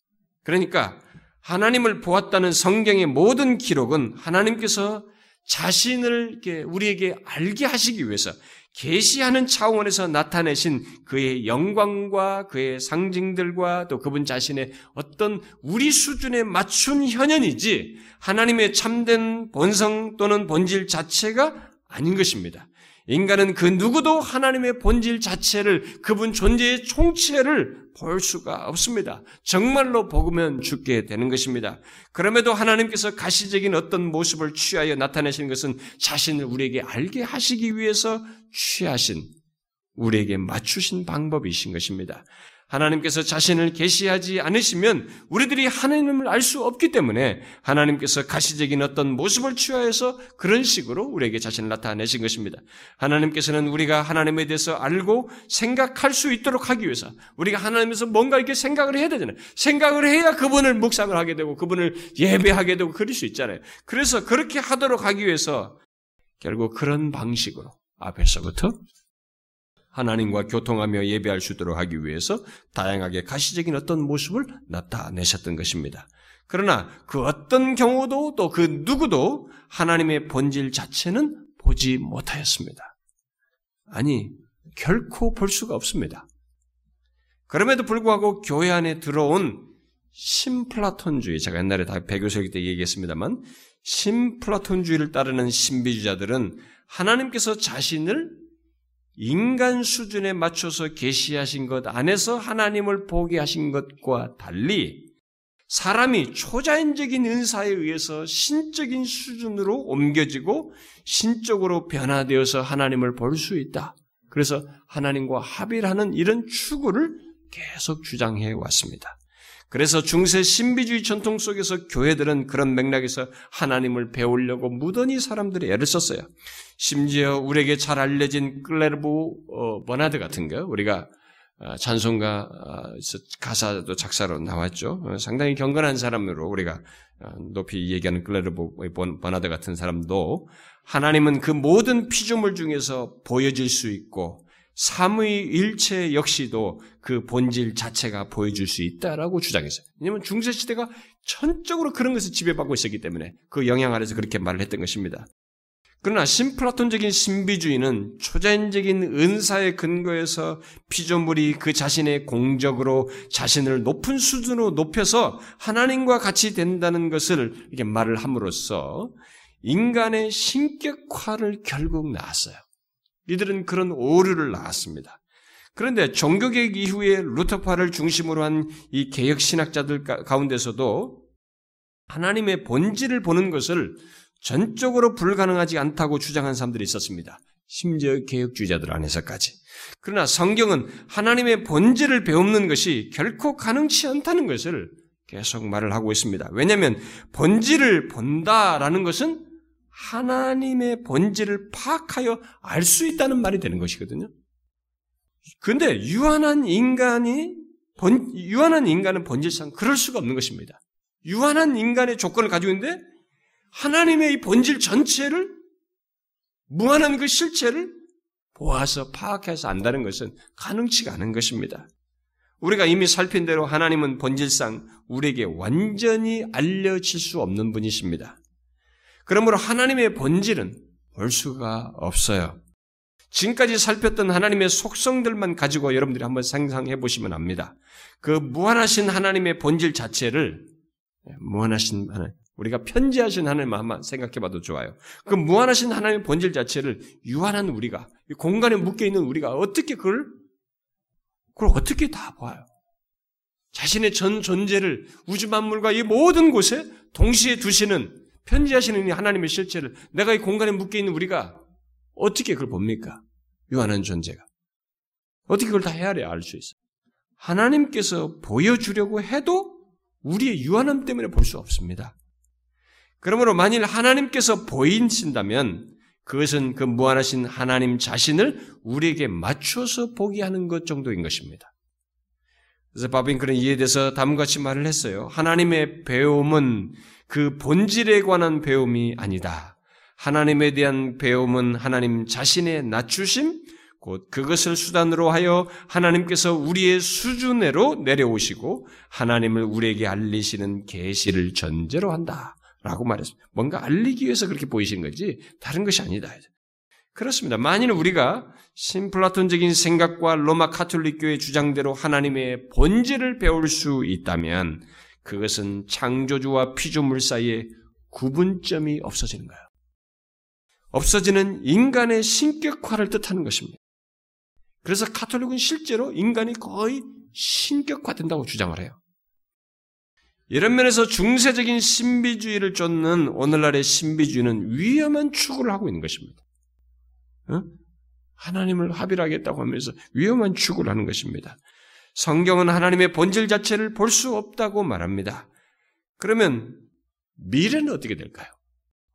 그러니까 하나님을 보았다는 성경의 모든 기록은 하나님께서 자신을 우리에게 알게 하시기 위해서 계시하는 차원에서 나타내신 그의 영광과 그의 상징들과 또 그분 자신의 어떤 우리 수준에 맞춘 현현이지 하나님의 참된 본성 또는 본질 자체가 아닌 것입니다. 인간은 그 누구도 하나님의 본질 자체를 그분 존재의 총체를 볼 수가 없습니다. 정말로 복으면 죽게 되는 것입니다. 그럼에도 하나님께서 가시적인 어떤 모습을 취하여 나타내신 것은 자신을 우리에게 알게 하시기 위해서 취하신 우리에게 맞추신 방법이신 것입니다. 하나님께서 자신을 계시하지 않으시면 우리들이 하나님을 알 수 없기 때문에 하나님께서 가시적인 어떤 모습을 취하여서 그런 식으로 우리에게 자신을 나타내신 것입니다. 하나님께서는 우리가 하나님에 대해서 알고 생각할 수 있도록 하기 위해서 우리가 하나님에서 뭔가 이렇게 생각을 해야 되잖아요. 생각을 해야 그분을 묵상을 하게 되고 그분을 예배하게 되고 그럴 수 있잖아요. 그래서 그렇게 하도록 하기 위해서 결국 그런 방식으로 앞에서부터 하나님과 교통하며 예배할 수 있도록 하기 위해서 다양하게 가시적인 어떤 모습을 나타내셨던 것입니다. 그러나 그 어떤 경우도 또 그 누구도 하나님의 본질 자체는 보지 못하였습니다. 아니, 결코 볼 수가 없습니다. 그럼에도 불구하고 교회 안에 들어온 신플라톤주의, 제가 옛날에 다 배교설기 때 얘기했습니다만, 신플라톤주의를 따르는 신비주자들은 하나님께서 자신을 인간 수준에 맞춰서 계시하신 것 안에서 하나님을 보게 하신 것과 달리 사람이 초자연적인 은사에 의해서 신적인 수준으로 옮겨지고 신적으로 변화되어서 하나님을 볼 수 있다. 그래서 하나님과 합의를 하는 이런 추구를 계속 주장해 왔습니다. 그래서 중세 신비주의 전통 속에서 교회들은 그런 맥락에서 하나님을 배우려고 무던히 사람들이 애를 썼어요. 심지어 우리에게 잘 알려진 클레르부 어, 버나드 같은 거 우리가 어, 찬송가 어, 가사도 작사로 나왔죠. 어, 상당히 경건한 사람으로 우리가 어, 높이 얘기하는 클레르부 버나드 같은 사람도 하나님은 그 모든 피조물 중에서 보여질 수 있고 삼의 일체 역시도 그 본질 자체가 보여줄 수 있다라고 주장했어요. 왜냐하면 중세 시대가 전적으로 그런 것을 지배받고 있었기 때문에 그 영향 아래서 그렇게 말을 했던 것입니다. 그러나 신플라톤적인 신비주의는 초자연적인 은사의 근거에서 피조물이 그 자신의 공적으로 자신을 높은 수준으로 높여서 하나님과 같이 된다는 것을 이렇게 말을 함으로써 인간의 신격화를 결국 낳았어요. 이들은 그런 오류를 낳았습니다. 그런데 종교개혁 이후에 루터파를 중심으로 한 이 개혁 신학자들 가운데서도 하나님의 본질을 보는 것을 전적으로 불가능하지 않다고 주장한 사람들이 있었습니다. 심지어 개혁주의자들 안에서까지. 그러나 성경은 하나님의 본질을 배우는 것이 결코 가능치 않다는 것을 계속 말을 하고 있습니다. 왜냐하면 본질을 본다라는 것은 하나님의 본질을 파악하여 알 수 있다는 말이 되는 것이거든요. 그런데 유한한 인간이 본, 유한한 인간은 본질상 그럴 수가 없는 것입니다. 유한한 인간의 조건을 가지고 있는데 하나님의 이 본질 전체를 무한한 그 실체를 보아서 파악해서 안다는 것은 가능치가 않은 것입니다. 우리가 이미 살핀 대로 하나님은 본질상 우리에게 완전히 알려질 수 없는 분이십니다. 그러므로 하나님의 본질은 볼 수가 없어요. 지금까지 살폈던 하나님의 속성들만 가지고 여러분들이 한번 상상해 보시면 압니다. 그 무한하신 하나님의 본질 자체를 무한하신 하나님, 우리가 편지하신 하나님 한번 생각해 봐도 좋아요. 그 무한하신 하나님의 본질 자체를 유한한 우리가, 공간에 묶여 있는 우리가 어떻게 그걸, 그걸 어떻게 다 봐요? 자신의 전 존재를 우주 만물과 이 모든 곳에 동시에 두시는 편지하시는 이 하나님의 실체를 내가 이 공간에 묶여 있는 우리가 어떻게 그걸 봅니까? 유한한 존재가. 어떻게 그걸 다 헤아려 알 수 있어? 하나님께서 보여주려고 해도 우리의 유한함 때문에 볼 수 없습니다. 그러므로 만일 하나님께서 보이신다면 그것은 그 무한하신 하나님 자신을 우리에게 맞춰서 보게 하는 것 정도인 것입니다. 그래서 바빙크는 이에 대해서 다음과 같이 말을 했어요. 하나님의 배움은 그 본질에 관한 배움이 아니다. 하나님에 대한 배움은 하나님 자신의 낮추심, 곧 그것을 수단으로 하여 하나님께서 우리의 수준으로 내려오시고 하나님을 우리에게 알리시는 계시를 전제로 한다. 라고 말했습니다. 뭔가 알리기 위해서 그렇게 보이신 거지 다른 것이 아니다. 그렇습니다. 만일 우리가 신플라톤적인 생각과 로마 카톨릭 교의 주장대로 하나님의 본질을 배울 수 있다면 그것은 창조주와 피조물 사이에 구분점이 없어지는 거예요. 없어지는 인간의 신격화를 뜻하는 것입니다. 그래서 카톨릭은 실제로 인간이 거의 신격화된다고 주장을 해요. 이런 면에서 중세적인 신비주의를 쫓는 오늘날의 신비주의는 위험한 추구를 하고 있는 것입니다. 어? 하나님을 합일하겠다고 하면서 위험한 추구를 하는 것입니다. 성경은 하나님의 본질 자체를 볼 수 없다고 말합니다. 그러면 미래는 어떻게 될까요?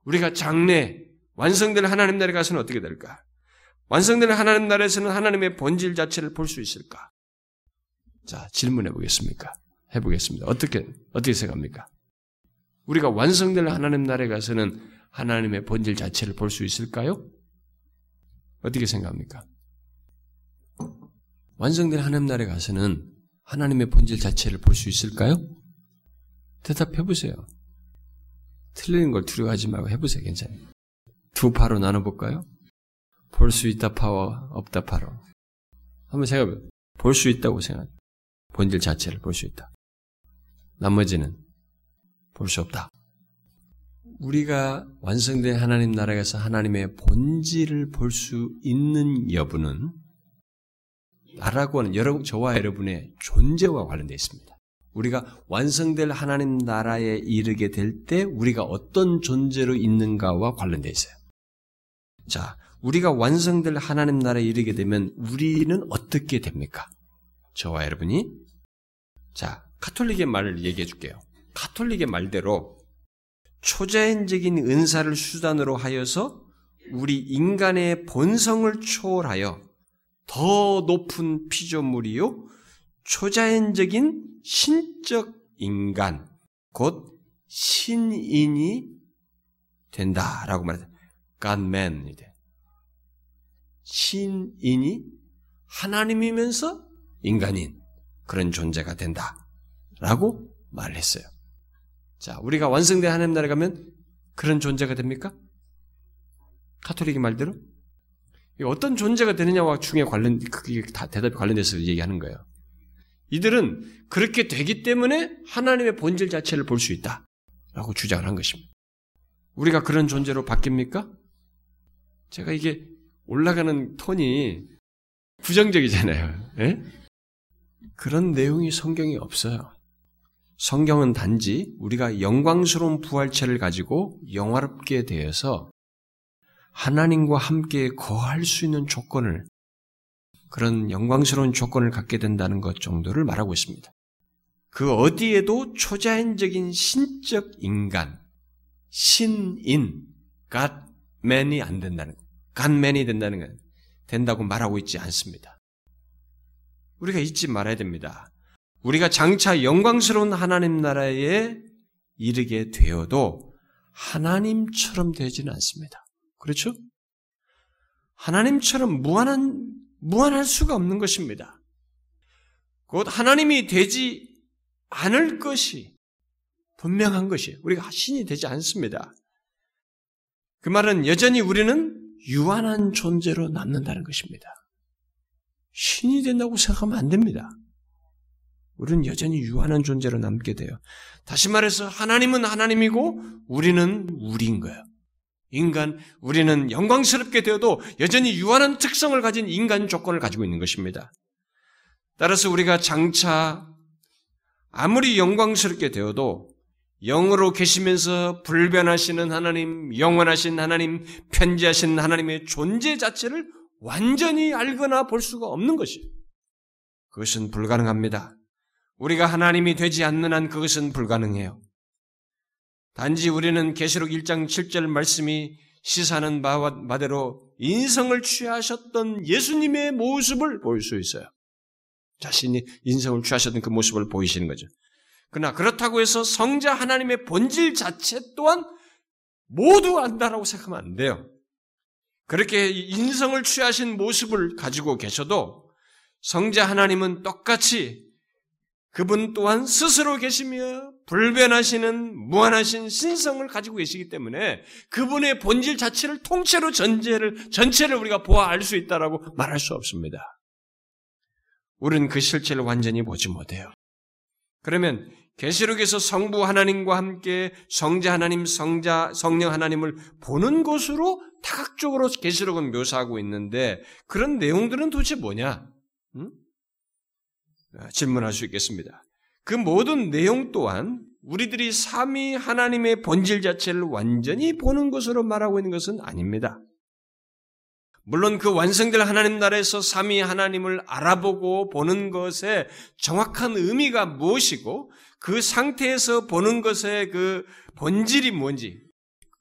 우리가 장래 완성될 하나님 나라에 가서는 어떻게 될까? 완성되는 하나님 나라에서는 하나님의 본질 자체를 볼 수 있을까? 자, 질문해 보겠습니까? 해 보겠습니다. 어떻게, 어떻게 생각합니까? 우리가 완성될 하나님 나라에 가서는 하나님의 본질 자체를 볼 수 있을까요? 어떻게 생각합니까? 완성된 하나님 나라에 가서는 하나님의 본질 자체를 볼 수 있을까요? 대답해 보세요. 틀리는 걸 두려워하지 말고 해보세요. 괜찮아요. 두 파로 나눠볼까요? 볼 수 있다 파워, 없다 파로. 한번 생각해 볼수 있다고 생각해. 본질 자체를 볼 수 있다. 나머지는 볼 수 없다. 우리가 완성된 하나님 나라에서 하나님의 본질을 볼 수 있는 여부는 나라고 하는 여러분, 저와 여러분의 존재와 관련되어 있습니다. 우리가 완성될 하나님 나라에 이르게 될 때 우리가 어떤 존재로 있는가와 관련되어 있어요. 자, 우리가 완성될 하나님 나라에 이르게 되면 우리는 어떻게 됩니까? 저와 여러분이 자 카톨릭의 말을 얘기해 줄게요. 카톨릭의 말대로 초자연적인 은사를 수단으로 하여서 우리 인간의 본성을 초월하여 더 높은 피조물이요 초자연적인 신적 인간 곧 신인이 된다라고 말합니다. Godman이 돼. 신인이 하나님이면서 인간인 그런 존재가 된다. 라고 말을 했어요. 자, 우리가 완성된 하나님 나라에 가면 그런 존재가 됩니까? 카톨릭의 말대로? 어떤 존재가 되느냐와 중에 관련, 그게 다 대답이 관련돼서 얘기하는 거예요. 이들은 그렇게 되기 때문에 하나님의 본질 자체를 볼 수 있다. 라고 주장을 한 것입니다. 우리가 그런 존재로 바뀝니까? 제가 이게 올라가는 톤이 부정적이잖아요. 예? 그런 내용이 성경에 없어요. 성경은 단지 우리가 영광스러운 부활체를 가지고 영화롭게 되어서 하나님과 함께 거할 수 있는 조건을 그런 영광스러운 조건을 갖게 된다는 것 정도를 말하고 있습니다. 그 어디에도 초자연적인 신적 인간, 신인, 갓맨이 안 된다는 것. 간맨이 된다는 건 된다고 말하고 있지 않습니다. 우리가 잊지 말아야 됩니다. 우리가 장차 영광스러운 하나님 나라에 이르게 되어도 하나님처럼 되지는 않습니다. 그렇죠? 하나님처럼 무한한, 무한할 수가 없는 것입니다. 곧 하나님이 되지 않을 것이 분명한 것이 우리가 신이 되지 않습니다. 그 말은 여전히 우리는 유한한 존재로 남는다는 것입니다. 신이 된다고 생각하면 안 됩니다. 우리는 여전히 유한한 존재로 남게 돼요. 다시 말해서 하나님은 하나님이고 우리는 우리인 거예요. 인간, 우리는 영광스럽게 되어도 여전히 유한한 특성을 가진 인간 조건을 가지고 있는 것입니다. 따라서 우리가 장차 아무리 영광스럽게 되어도 영으로 계시면서 불변하시는 하나님, 영원하신 하나님, 편지하신 하나님의 존재 자체를 완전히 알거나 볼 수가 없는 것이에요. 그것은 불가능합니다. 우리가 하나님이 되지 않는 한 그것은 불가능해요. 단지 우리는 계시록 1장 7절 말씀이 시사하는 바대로 인성을 취하셨던 예수님의 모습을 볼 수 있어요. 자신이 인성을 취하셨던 그 모습을 보이시는 거죠. 그러나 그렇다고 해서 성자 하나님의 본질 자체 또한 모두 안다라고 생각하면 안 돼요. 그렇게 인성을 취하신 모습을 가지고 계셔도 성자 하나님은 똑같이 그분 또한 스스로 계시며 불변하시는 무한하신 신성을 가지고 계시기 때문에 그분의 본질 자체를 통째로 전체를 전체를 우리가 보아 알 수 있다라고 말할 수 없습니다. 우리는 그 실체를 완전히 보지 못해요. 그러면 계시록에서 성부 하나님과 함께 성자 하나님, 성자 성령 하나님을 보는 것으로 다각적으로 계시록은 묘사하고 있는데 그런 내용들은 도대체 뭐냐? 응? 아, 질문할 수 있겠습니다. 그 모든 내용 또한 우리들이 삼위 하나님의 본질 자체를 완전히 보는 것으로 말하고 있는 것은 아닙니다. 물론 그 완성될 하나님 나라에서 삼위 하나님을 알아보고 보는 것에 정확한 의미가 무엇이고 그 상태에서 보는 것의 그 본질이 뭔지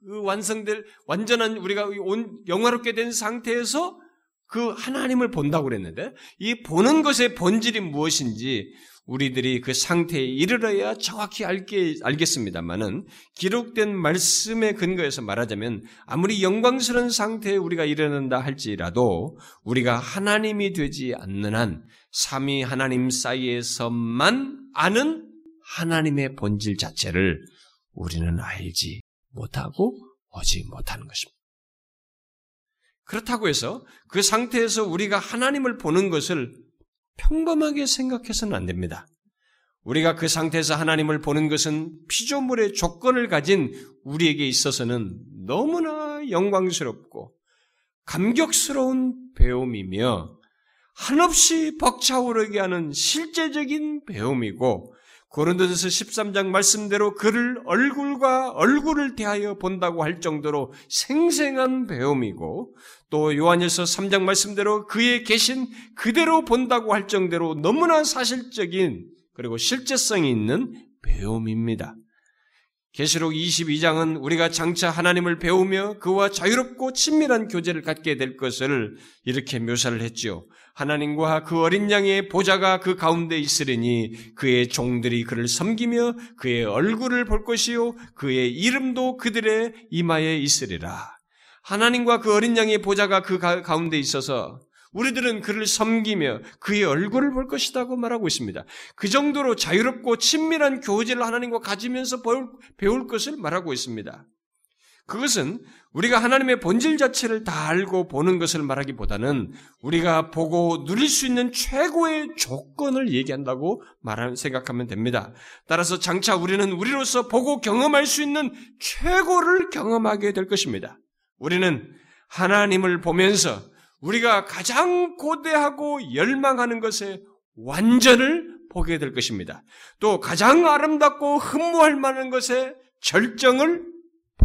그 완성될 완전한 우리가 온 영화롭게 된 상태에서 그 하나님을 본다고 그랬는데 이 보는 것의 본질이 무엇인지 우리들이 그 상태에 이르러야 정확히 알게, 알겠습니다만은 기록된 말씀에 근거해서 말하자면 아무리 영광스러운 상태에 우리가 이르는다 할지라도 우리가 하나님이 되지 않는 한 삼위 하나님 사이에서만 아는 하나님의 본질 자체를 우리는 알지 못하고 오지 못하는 것입니다. 그렇다고 해서 그 상태에서 우리가 하나님을 보는 것을 평범하게 생각해서는 안 됩니다. 우리가 그 상태에서 하나님을 보는 것은 피조물의 조건을 가진 우리에게 있어서는 너무나 영광스럽고 감격스러운 배움이며 한없이 벅차오르게 하는 실제적인 배움이고 고린도전서 13장 말씀대로 그를 얼굴과 얼굴을 대하여 본다고 할 정도로 생생한 배움이고 또 요한일서 3장 말씀대로 그의 계신 그대로 본다고 할 정도로 너무나 사실적인 그리고 실제성이 있는 배움입니다. 계시록 22장은 우리가 장차 하나님을 배우며 그와 자유롭고 친밀한 교제를 갖게 될 것을 이렇게 묘사를 했지요. 하나님과 그 어린 양의 보좌가 그 가운데 있으리니 그의 종들이 그를 섬기며 그의 얼굴을 볼 것이요 그의 이름도 그들의 이마에 있으리라. 하나님과 그 어린 양의 보좌가 그 가운데 있어서 우리들은 그를 섬기며 그의 얼굴을 볼 것이라고 말하고 있습니다. 그 정도로 자유롭고 친밀한 교제를 하나님과 가지면서 배울 것을 말하고 있습니다. 그것은 우리가 하나님의 본질 자체를 다 알고 보는 것을 말하기보다는 우리가 보고 누릴 수 있는 최고의 조건을 얘기한다고 말하는 생각하면 됩니다. 따라서 장차 우리는 우리로서 보고 경험할 수 있는 최고를 경험하게 될 것입니다. 우리는 하나님을 보면서 우리가 가장 고대하고 열망하는 것의 완전을 보게 될 것입니다. 또 가장 아름답고 흠모할 만한 것의 절정을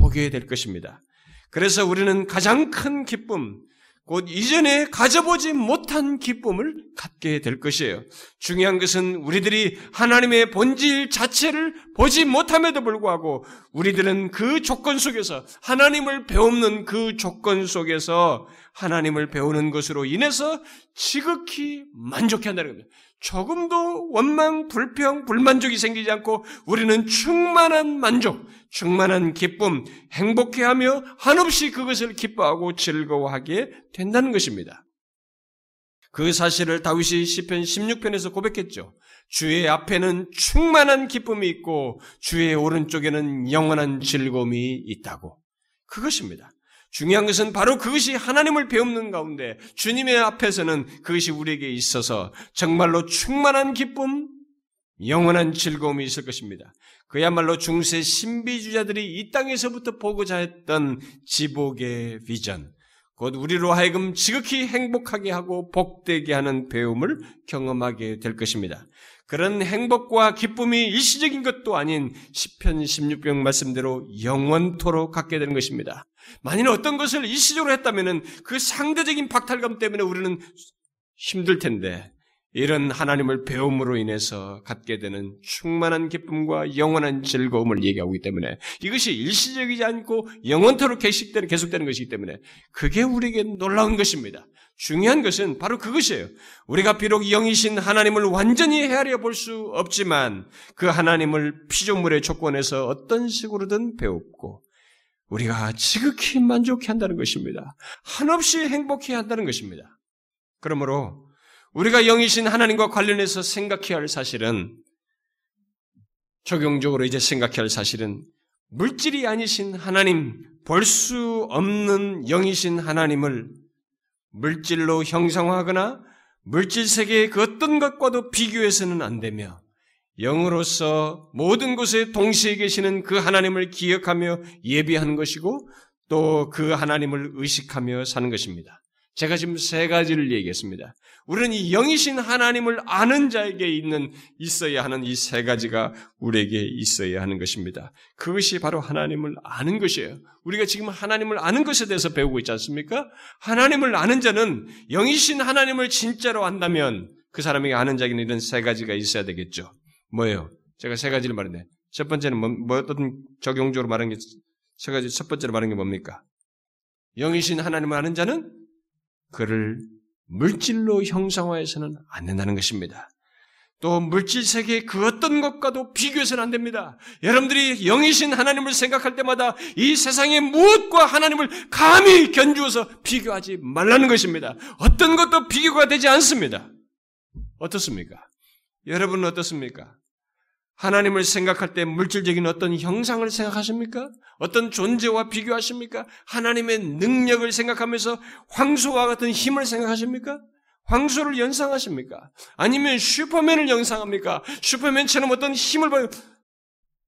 보게 될 것입니다. 그래서 우리는 가장 큰 기쁨, 곧 이전에 가져보지 못한 기쁨을 갖게 될 것이에요. 중요한 것은 우리들이 하나님의 본질 자체를 보지 못함에도 불구하고 우리들은 그 조건 속에서 하나님을 배우는 그 조건 속에서 하나님을 배우는 것으로 인해서 지극히 만족해 한다는 겁니다. 조금도 원망, 불평, 불만족이 생기지 않고 우리는 충만한 만족, 충만한 기쁨, 행복해하며 한없이 그것을 기뻐하고 즐거워하게 된다는 것입니다. 그 사실을 다윗이 시편 16편에서 고백했죠. 주의 앞에는 충만한 기쁨이 있고 주의 오른쪽에는 영원한 즐거움이 있다고. 그것입니다. 중요한 것은 바로 그것이 하나님을 배우는 가운데 주님의 앞에서는 그것이 우리에게 있어서 정말로 충만한 기쁨, 영원한 즐거움이 있을 것입니다. 그야말로 중세 신비주자들이 이 땅에서부터 보고자 했던 지복의 비전, 곧 우리로 하여금 지극히 행복하게 하고 복되게 하는 배움을 경험하게 될 것입니다. 그런 행복과 기쁨이 일시적인 것도 아닌 10편 16편 말씀대로 영원토록 갖게 되는 것입니다. 만일 어떤 것을 일시적으로 했다면 그 상대적인 박탈감 때문에 우리는 힘들 텐데 이런 하나님을 배움으로 인해서 갖게 되는 충만한 기쁨과 영원한 즐거움을 얘기하고 있기 때문에 이것이 일시적이지 않고 영원토록 계속되는, 계속되는 것이기 때문에 그게 우리에게 놀라운 것입니다. 중요한 것은 바로 그것이에요. 우리가 비록 영이신 하나님을 완전히 헤아려 볼 수 없지만 그 하나님을 피조물의 조건에서 어떤 식으로든 배웠고 우리가 지극히 만족해 한다는 것입니다. 한없이 행복해 한다는 것입니다. 그러므로 우리가 영이신 하나님과 관련해서 생각해야 할 사실은 적용적으로 이제 생각해야 할 사실은 물질이 아니신 하나님, 볼 수 없는 영이신 하나님을 물질로 형상화하거나 물질 세계의 그 어떤 것과도 비교해서는 안 되며 영으로서 모든 곳에 동시에 계시는 그 하나님을 기억하며 예비하는 것이고 또 그 하나님을 의식하며 사는 것입니다. 제가 지금 세 가지를 얘기했습니다. 우리는 이 영이신 하나님을 아는 자에게 있는 있어야 하는 이 세 가지가 우리에게 있어야 하는 것입니다. 그것이 바로 하나님을 아는 것이에요. 우리가 지금 하나님을 아는 것에 대해서 배우고 있지 않습니까? 하나님을 아는 자는 영이신 하나님을 진짜로 안다면 그 사람에게 아는 자에게는 이런 세 가지가 있어야 되겠죠. 뭐예요? 제가 세 가지를 말했네. 첫 번째는 뭐, 뭐 어떤 적용적으로 말한 게 세 가지 첫 번째로 말한 게 뭡니까? 영이신 하나님을 아는 자는 그를 물질로 형상화해서는 안 된다는 것입니다. 또 물질 세계의 그 어떤 것과도 비교해서는 안 됩니다. 여러분들이 영이신 하나님을 생각할 때마다 이 세상의 무엇과 하나님을 감히 견주어서 비교하지 말라는 것입니다. 어떤 것도 비교가 되지 않습니다. 어떻습니까? 여러분은 어떻습니까? 하나님을 생각할 때 물질적인 어떤 형상을 생각하십니까? 어떤 존재와 비교하십니까? 하나님의 능력을 생각하면서 황소와 같은 힘을 생각하십니까? 황소를 연상하십니까? 아니면 슈퍼맨을 연상합니까? 슈퍼맨처럼 어떤 힘을 봐요.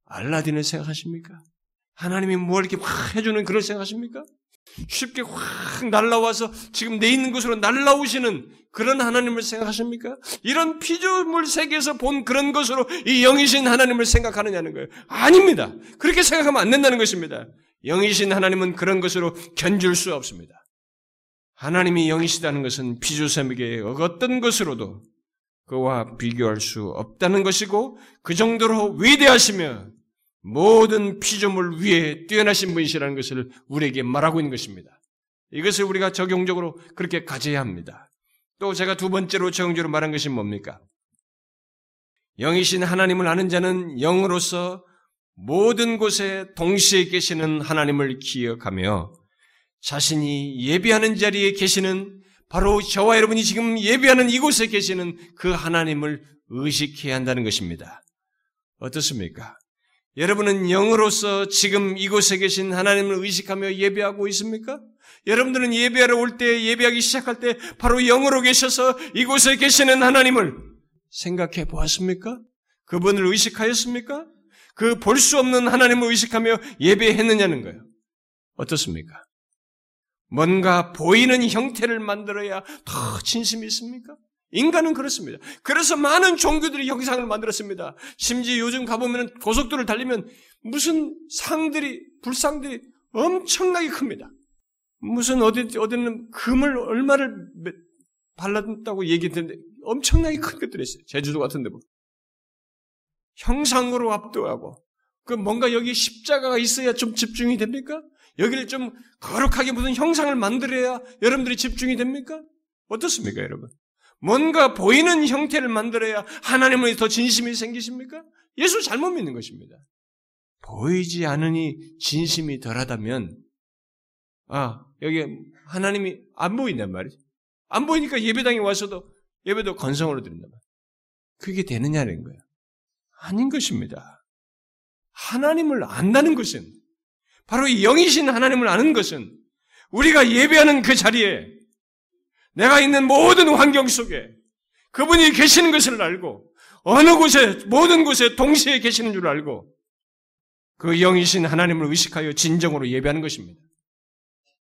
알라딘을 생각하십니까? 하나님이 뭘 이렇게 확 해주는 그런 생각하십니까? 쉽게 확 날라와서 지금 내 있는 곳으로 날라오시는 그런 하나님을 생각하십니까? 이런 피조물 세계에서 본 그런 것으로 이 영이신 하나님을 생각하느냐는 거예요. 아닙니다. 그렇게 생각하면 안 된다는 것입니다. 영이신 하나님은 그런 것으로 견줄 수 없습니다. 하나님이 영이시다는 것은 피조세계 어떤 것으로도 그와 비교할 수 없다는 것이고 그 정도로 위대하시며 모든 피조물 위에 뛰어나신 분이시라는 것을 우리에게 말하고 있는 것입니다. 이것을 우리가 적용적으로 그렇게 가져야 합니다. 또 제가 두 번째로 적용적으로 말한 것이 뭡니까? 영이신 하나님을 아는 자는 영으로서 모든 곳에 동시에 계시는 하나님을 기억하며 자신이 예배하는 자리에 계시는 바로 저와 여러분이 지금 예배하는 이곳에 계시는 그 하나님을 의식해야 한다는 것입니다. 어떻습니까? 여러분은 영으로서 지금 이곳에 계신 하나님을 의식하며 예배하고 있습니까? 여러분들은 예배하러 올 때, 예배하기 시작할 때 바로 영으로 계셔서 이곳에 계시는 하나님을 생각해 보았습니까? 그분을 의식하였습니까? 그 볼 수 없는 하나님을 의식하며 예배했느냐는 거예요. 어떻습니까? 뭔가 보이는 형태를 만들어야 더 진심이 있습니까? 인간은 그렇습니다. 그래서 많은 종교들이 형상을 만들었습니다. 심지어 요즘 가보면 고속도로를 달리면 무슨 상들이, 불상들이 엄청나게 큽니다. 무슨 어디, 어디는 금을 얼마를 발랐다고 얘기했는데 엄청나게 큰 것들이 있어요. 제주도 같은 데 보면. 형상으로 압도하고, 그 뭔가 여기 십자가가 있어야 좀 집중이 됩니까? 여기를 좀 거룩하게 무슨 형상을 만들어야 여러분들이 집중이 됩니까? 어떻습니까, 여러분? 뭔가 보이는 형태를 만들어야 하나님의 더 진심이 생기십니까? 예수 잘못 믿는 것입니다. 보이지 않으니 진심이 덜하다면, 아, 여기 하나님이 안 보인단 말이죠. 안 보이니까 예배당에 와서도 예배도 건성으로 드린단 말이에요. 그게 되느냐는 거예요. 아닌 것입니다. 하나님을 안다는 것은, 바로 영이신 하나님을 아는 것은, 우리가 예배하는 그 자리에 내가 있는 모든 환경 속에 그분이 계시는 것을 알고 어느 곳에 모든 곳에 동시에 계시는 줄 알고 그 영이신 하나님을 의식하여 진정으로 예배하는 것입니다.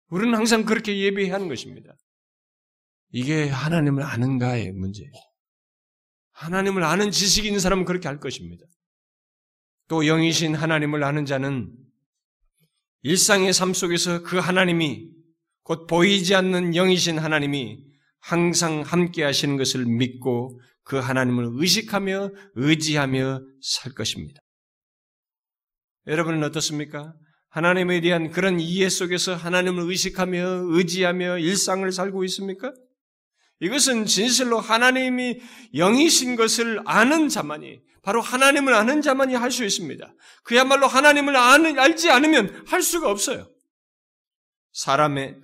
우리는 항상 그렇게 예배해야 하는 것입니다. 이게 하나님을 아는가의 문제예요. 하나님을 아는 지식이 있는 사람은 그렇게 할 것입니다. 또 영이신 하나님을 아는 자는 일상의 삶 속에서 그 하나님이 곧 보이지 않는 영이신 하나님이 항상 함께 하시는 것을 믿고 그 하나님을 의식하며 의지하며 살 것입니다. 여러분은 어떻습니까? 하나님에 대한 그런 이해 속에서 하나님을 의식하며 의지하며 일상을 살고 있습니까? 이것은 진실로 하나님이 영이신 것을 아는 자만이 바로 하나님을 아는 자만이 할 수 있습니다. 그야말로 하나님을 아는, 알지 않으면 할 수가 없어요. 사람의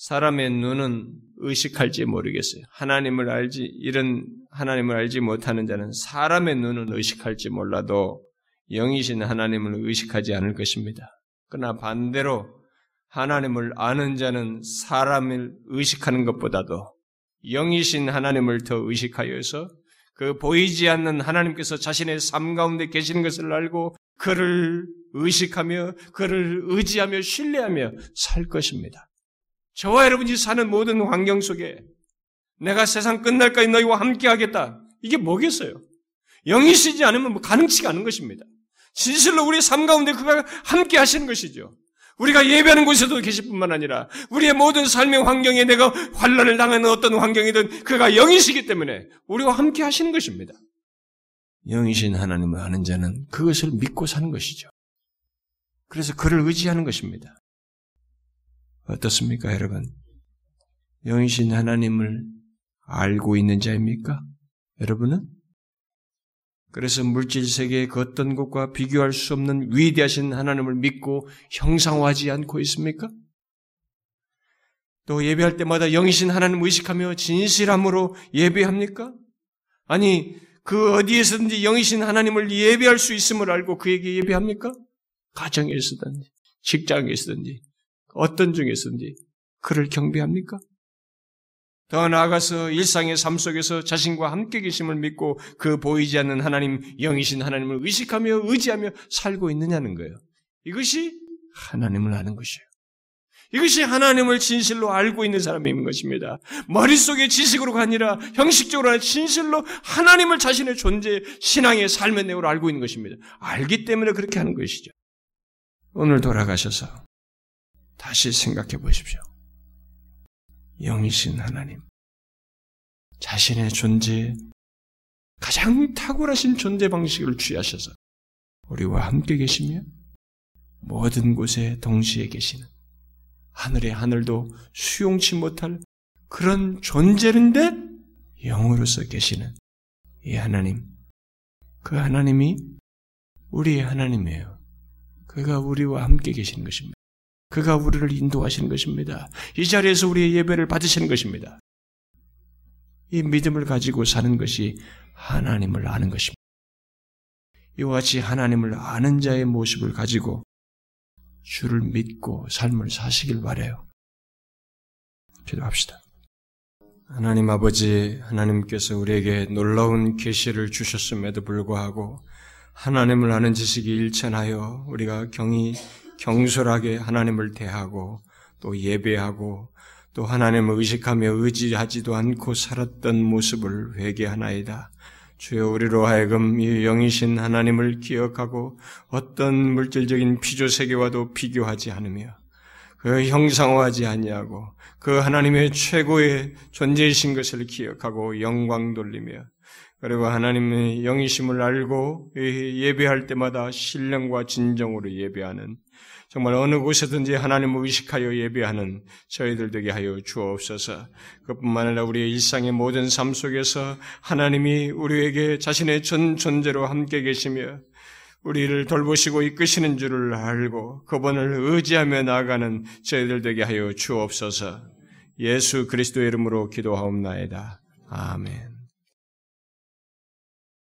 사람의 눈은 의식할지 모르겠어요. 하나님을 알지 이런 하나님을 알지 못하는 자는 사람의 눈은 의식할지 몰라도 영이신 하나님을 의식하지 않을 것입니다. 그러나 반대로 하나님을 아는 자는 사람을 의식하는 것보다도 영이신 하나님을 더 의식하여서 그 보이지 않는 하나님께서 자신의 삶 가운데 계시는 것을 알고 그를 의식하며 그를 의지하며 신뢰하며 살 것입니다. 저와 여러분이 사는 모든 환경 속에 내가 세상 끝날까지 너희와 함께 하겠다. 이게 뭐겠어요? 영이시지 않으면 뭐 가능치가 않은 것입니다. 진실로 우리 삶 가운데 그가 함께 하시는 것이죠. 우리가 예배하는 곳에도 계실 뿐만 아니라 우리의 모든 삶의 환경에 내가 환란을 당하는 어떤 환경이든 그가 영이시기 때문에 우리와 함께 하시는 것입니다. 영이신 하나님을 아는 자는 그것을 믿고 사는 것이죠. 그래서 그를 의지하는 것입니다. 어떻습니까, 여러분? 영이신 하나님을 알고 있는 자입니까? 여러분은? 그래서 물질 세계의 그 어떤 것과 비교할 수 없는 위대하신 하나님을 믿고 형상화하지 않고 있습니까? 또 예배할 때마다 영이신 하나님을 의식하며 진실함으로 예배합니까? 아니, 그 어디에서든지 영이신 하나님을 예배할 수 있음을 알고 그에게 예배합니까? 가정에서든지, 직장에서든지, 어떤 중에서든지 그를 경배합니까? 더 나아가서 일상의 삶 속에서 자신과 함께 계심을 믿고 그 보이지 않는 하나님, 영이신 하나님을 의식하며 의지하며 살고 있느냐는 거예요. 이것이 하나님을 아는 것이에요. 이것이 하나님을 진실로 알고 있는 사람인 것입니다. 머릿속의 지식으로가 아니라 형식적으로 진실로 하나님을 자신의 존재, 신앙의 삶의 내용으로 알고 있는 것입니다. 알기 때문에 그렇게 하는 것이죠. 오늘 돌아가셔서 다시 생각해 보십시오. 영이신 하나님. 자신의 존재, 가장 탁월하신 존재 방식을 취하셔서 우리와 함께 계시며 모든 곳에 동시에 계시는 하늘의 하늘도 수용치 못할 그런 존재인데 영으로서 계시는 이 하나님. 그 하나님이 우리의 하나님이에요. 그가 우리와 함께 계시는 것입니다. 그가 우리를 인도하시는 것입니다. 이 자리에서 우리의 예배를 받으시는 것입니다. 이 믿음을 가지고 사는 것이 하나님을 아는 것입니다. 이와 같이 하나님을 아는 자의 모습을 가지고 주를 믿고 삶을 사시길 바래요. 기도합시다. 하나님 아버지, 하나님께서 우리에게 놀라운 계시를 주셨음에도 불구하고 하나님을 아는 지식이 일천하여 우리가 경이 경솔하게 하나님을 대하고 또 예배하고 또 하나님을 의식하며 의지하지도 않고 살았던 모습을 회개하나이다. 주여 우리로 하여금 이 영이신 하나님을 기억하고 어떤 물질적인 피조 세계와도 비교하지 않으며 그 형상화하지 아니하고 그 하나님의 최고의 존재이신 것을 기억하고 영광 돌리며 그리고 하나님의 영이심을 알고 예배할 때마다 신령과 진정으로 예배하는 정말 어느 곳에든지 하나님을 의식하여 예배하는 저희들 되게 하여 주옵소서. 그뿐만 아니라 우리의 일상의 모든 삶 속에서 하나님이 우리에게 자신의 전 존재로 함께 계시며 우리를 돌보시고 이끄시는 줄을 알고 그분을 의지하며 나아가는 저희들 되게 하여 주옵소서. 예수 그리스도의 이름으로 기도하옵나이다. 아멘.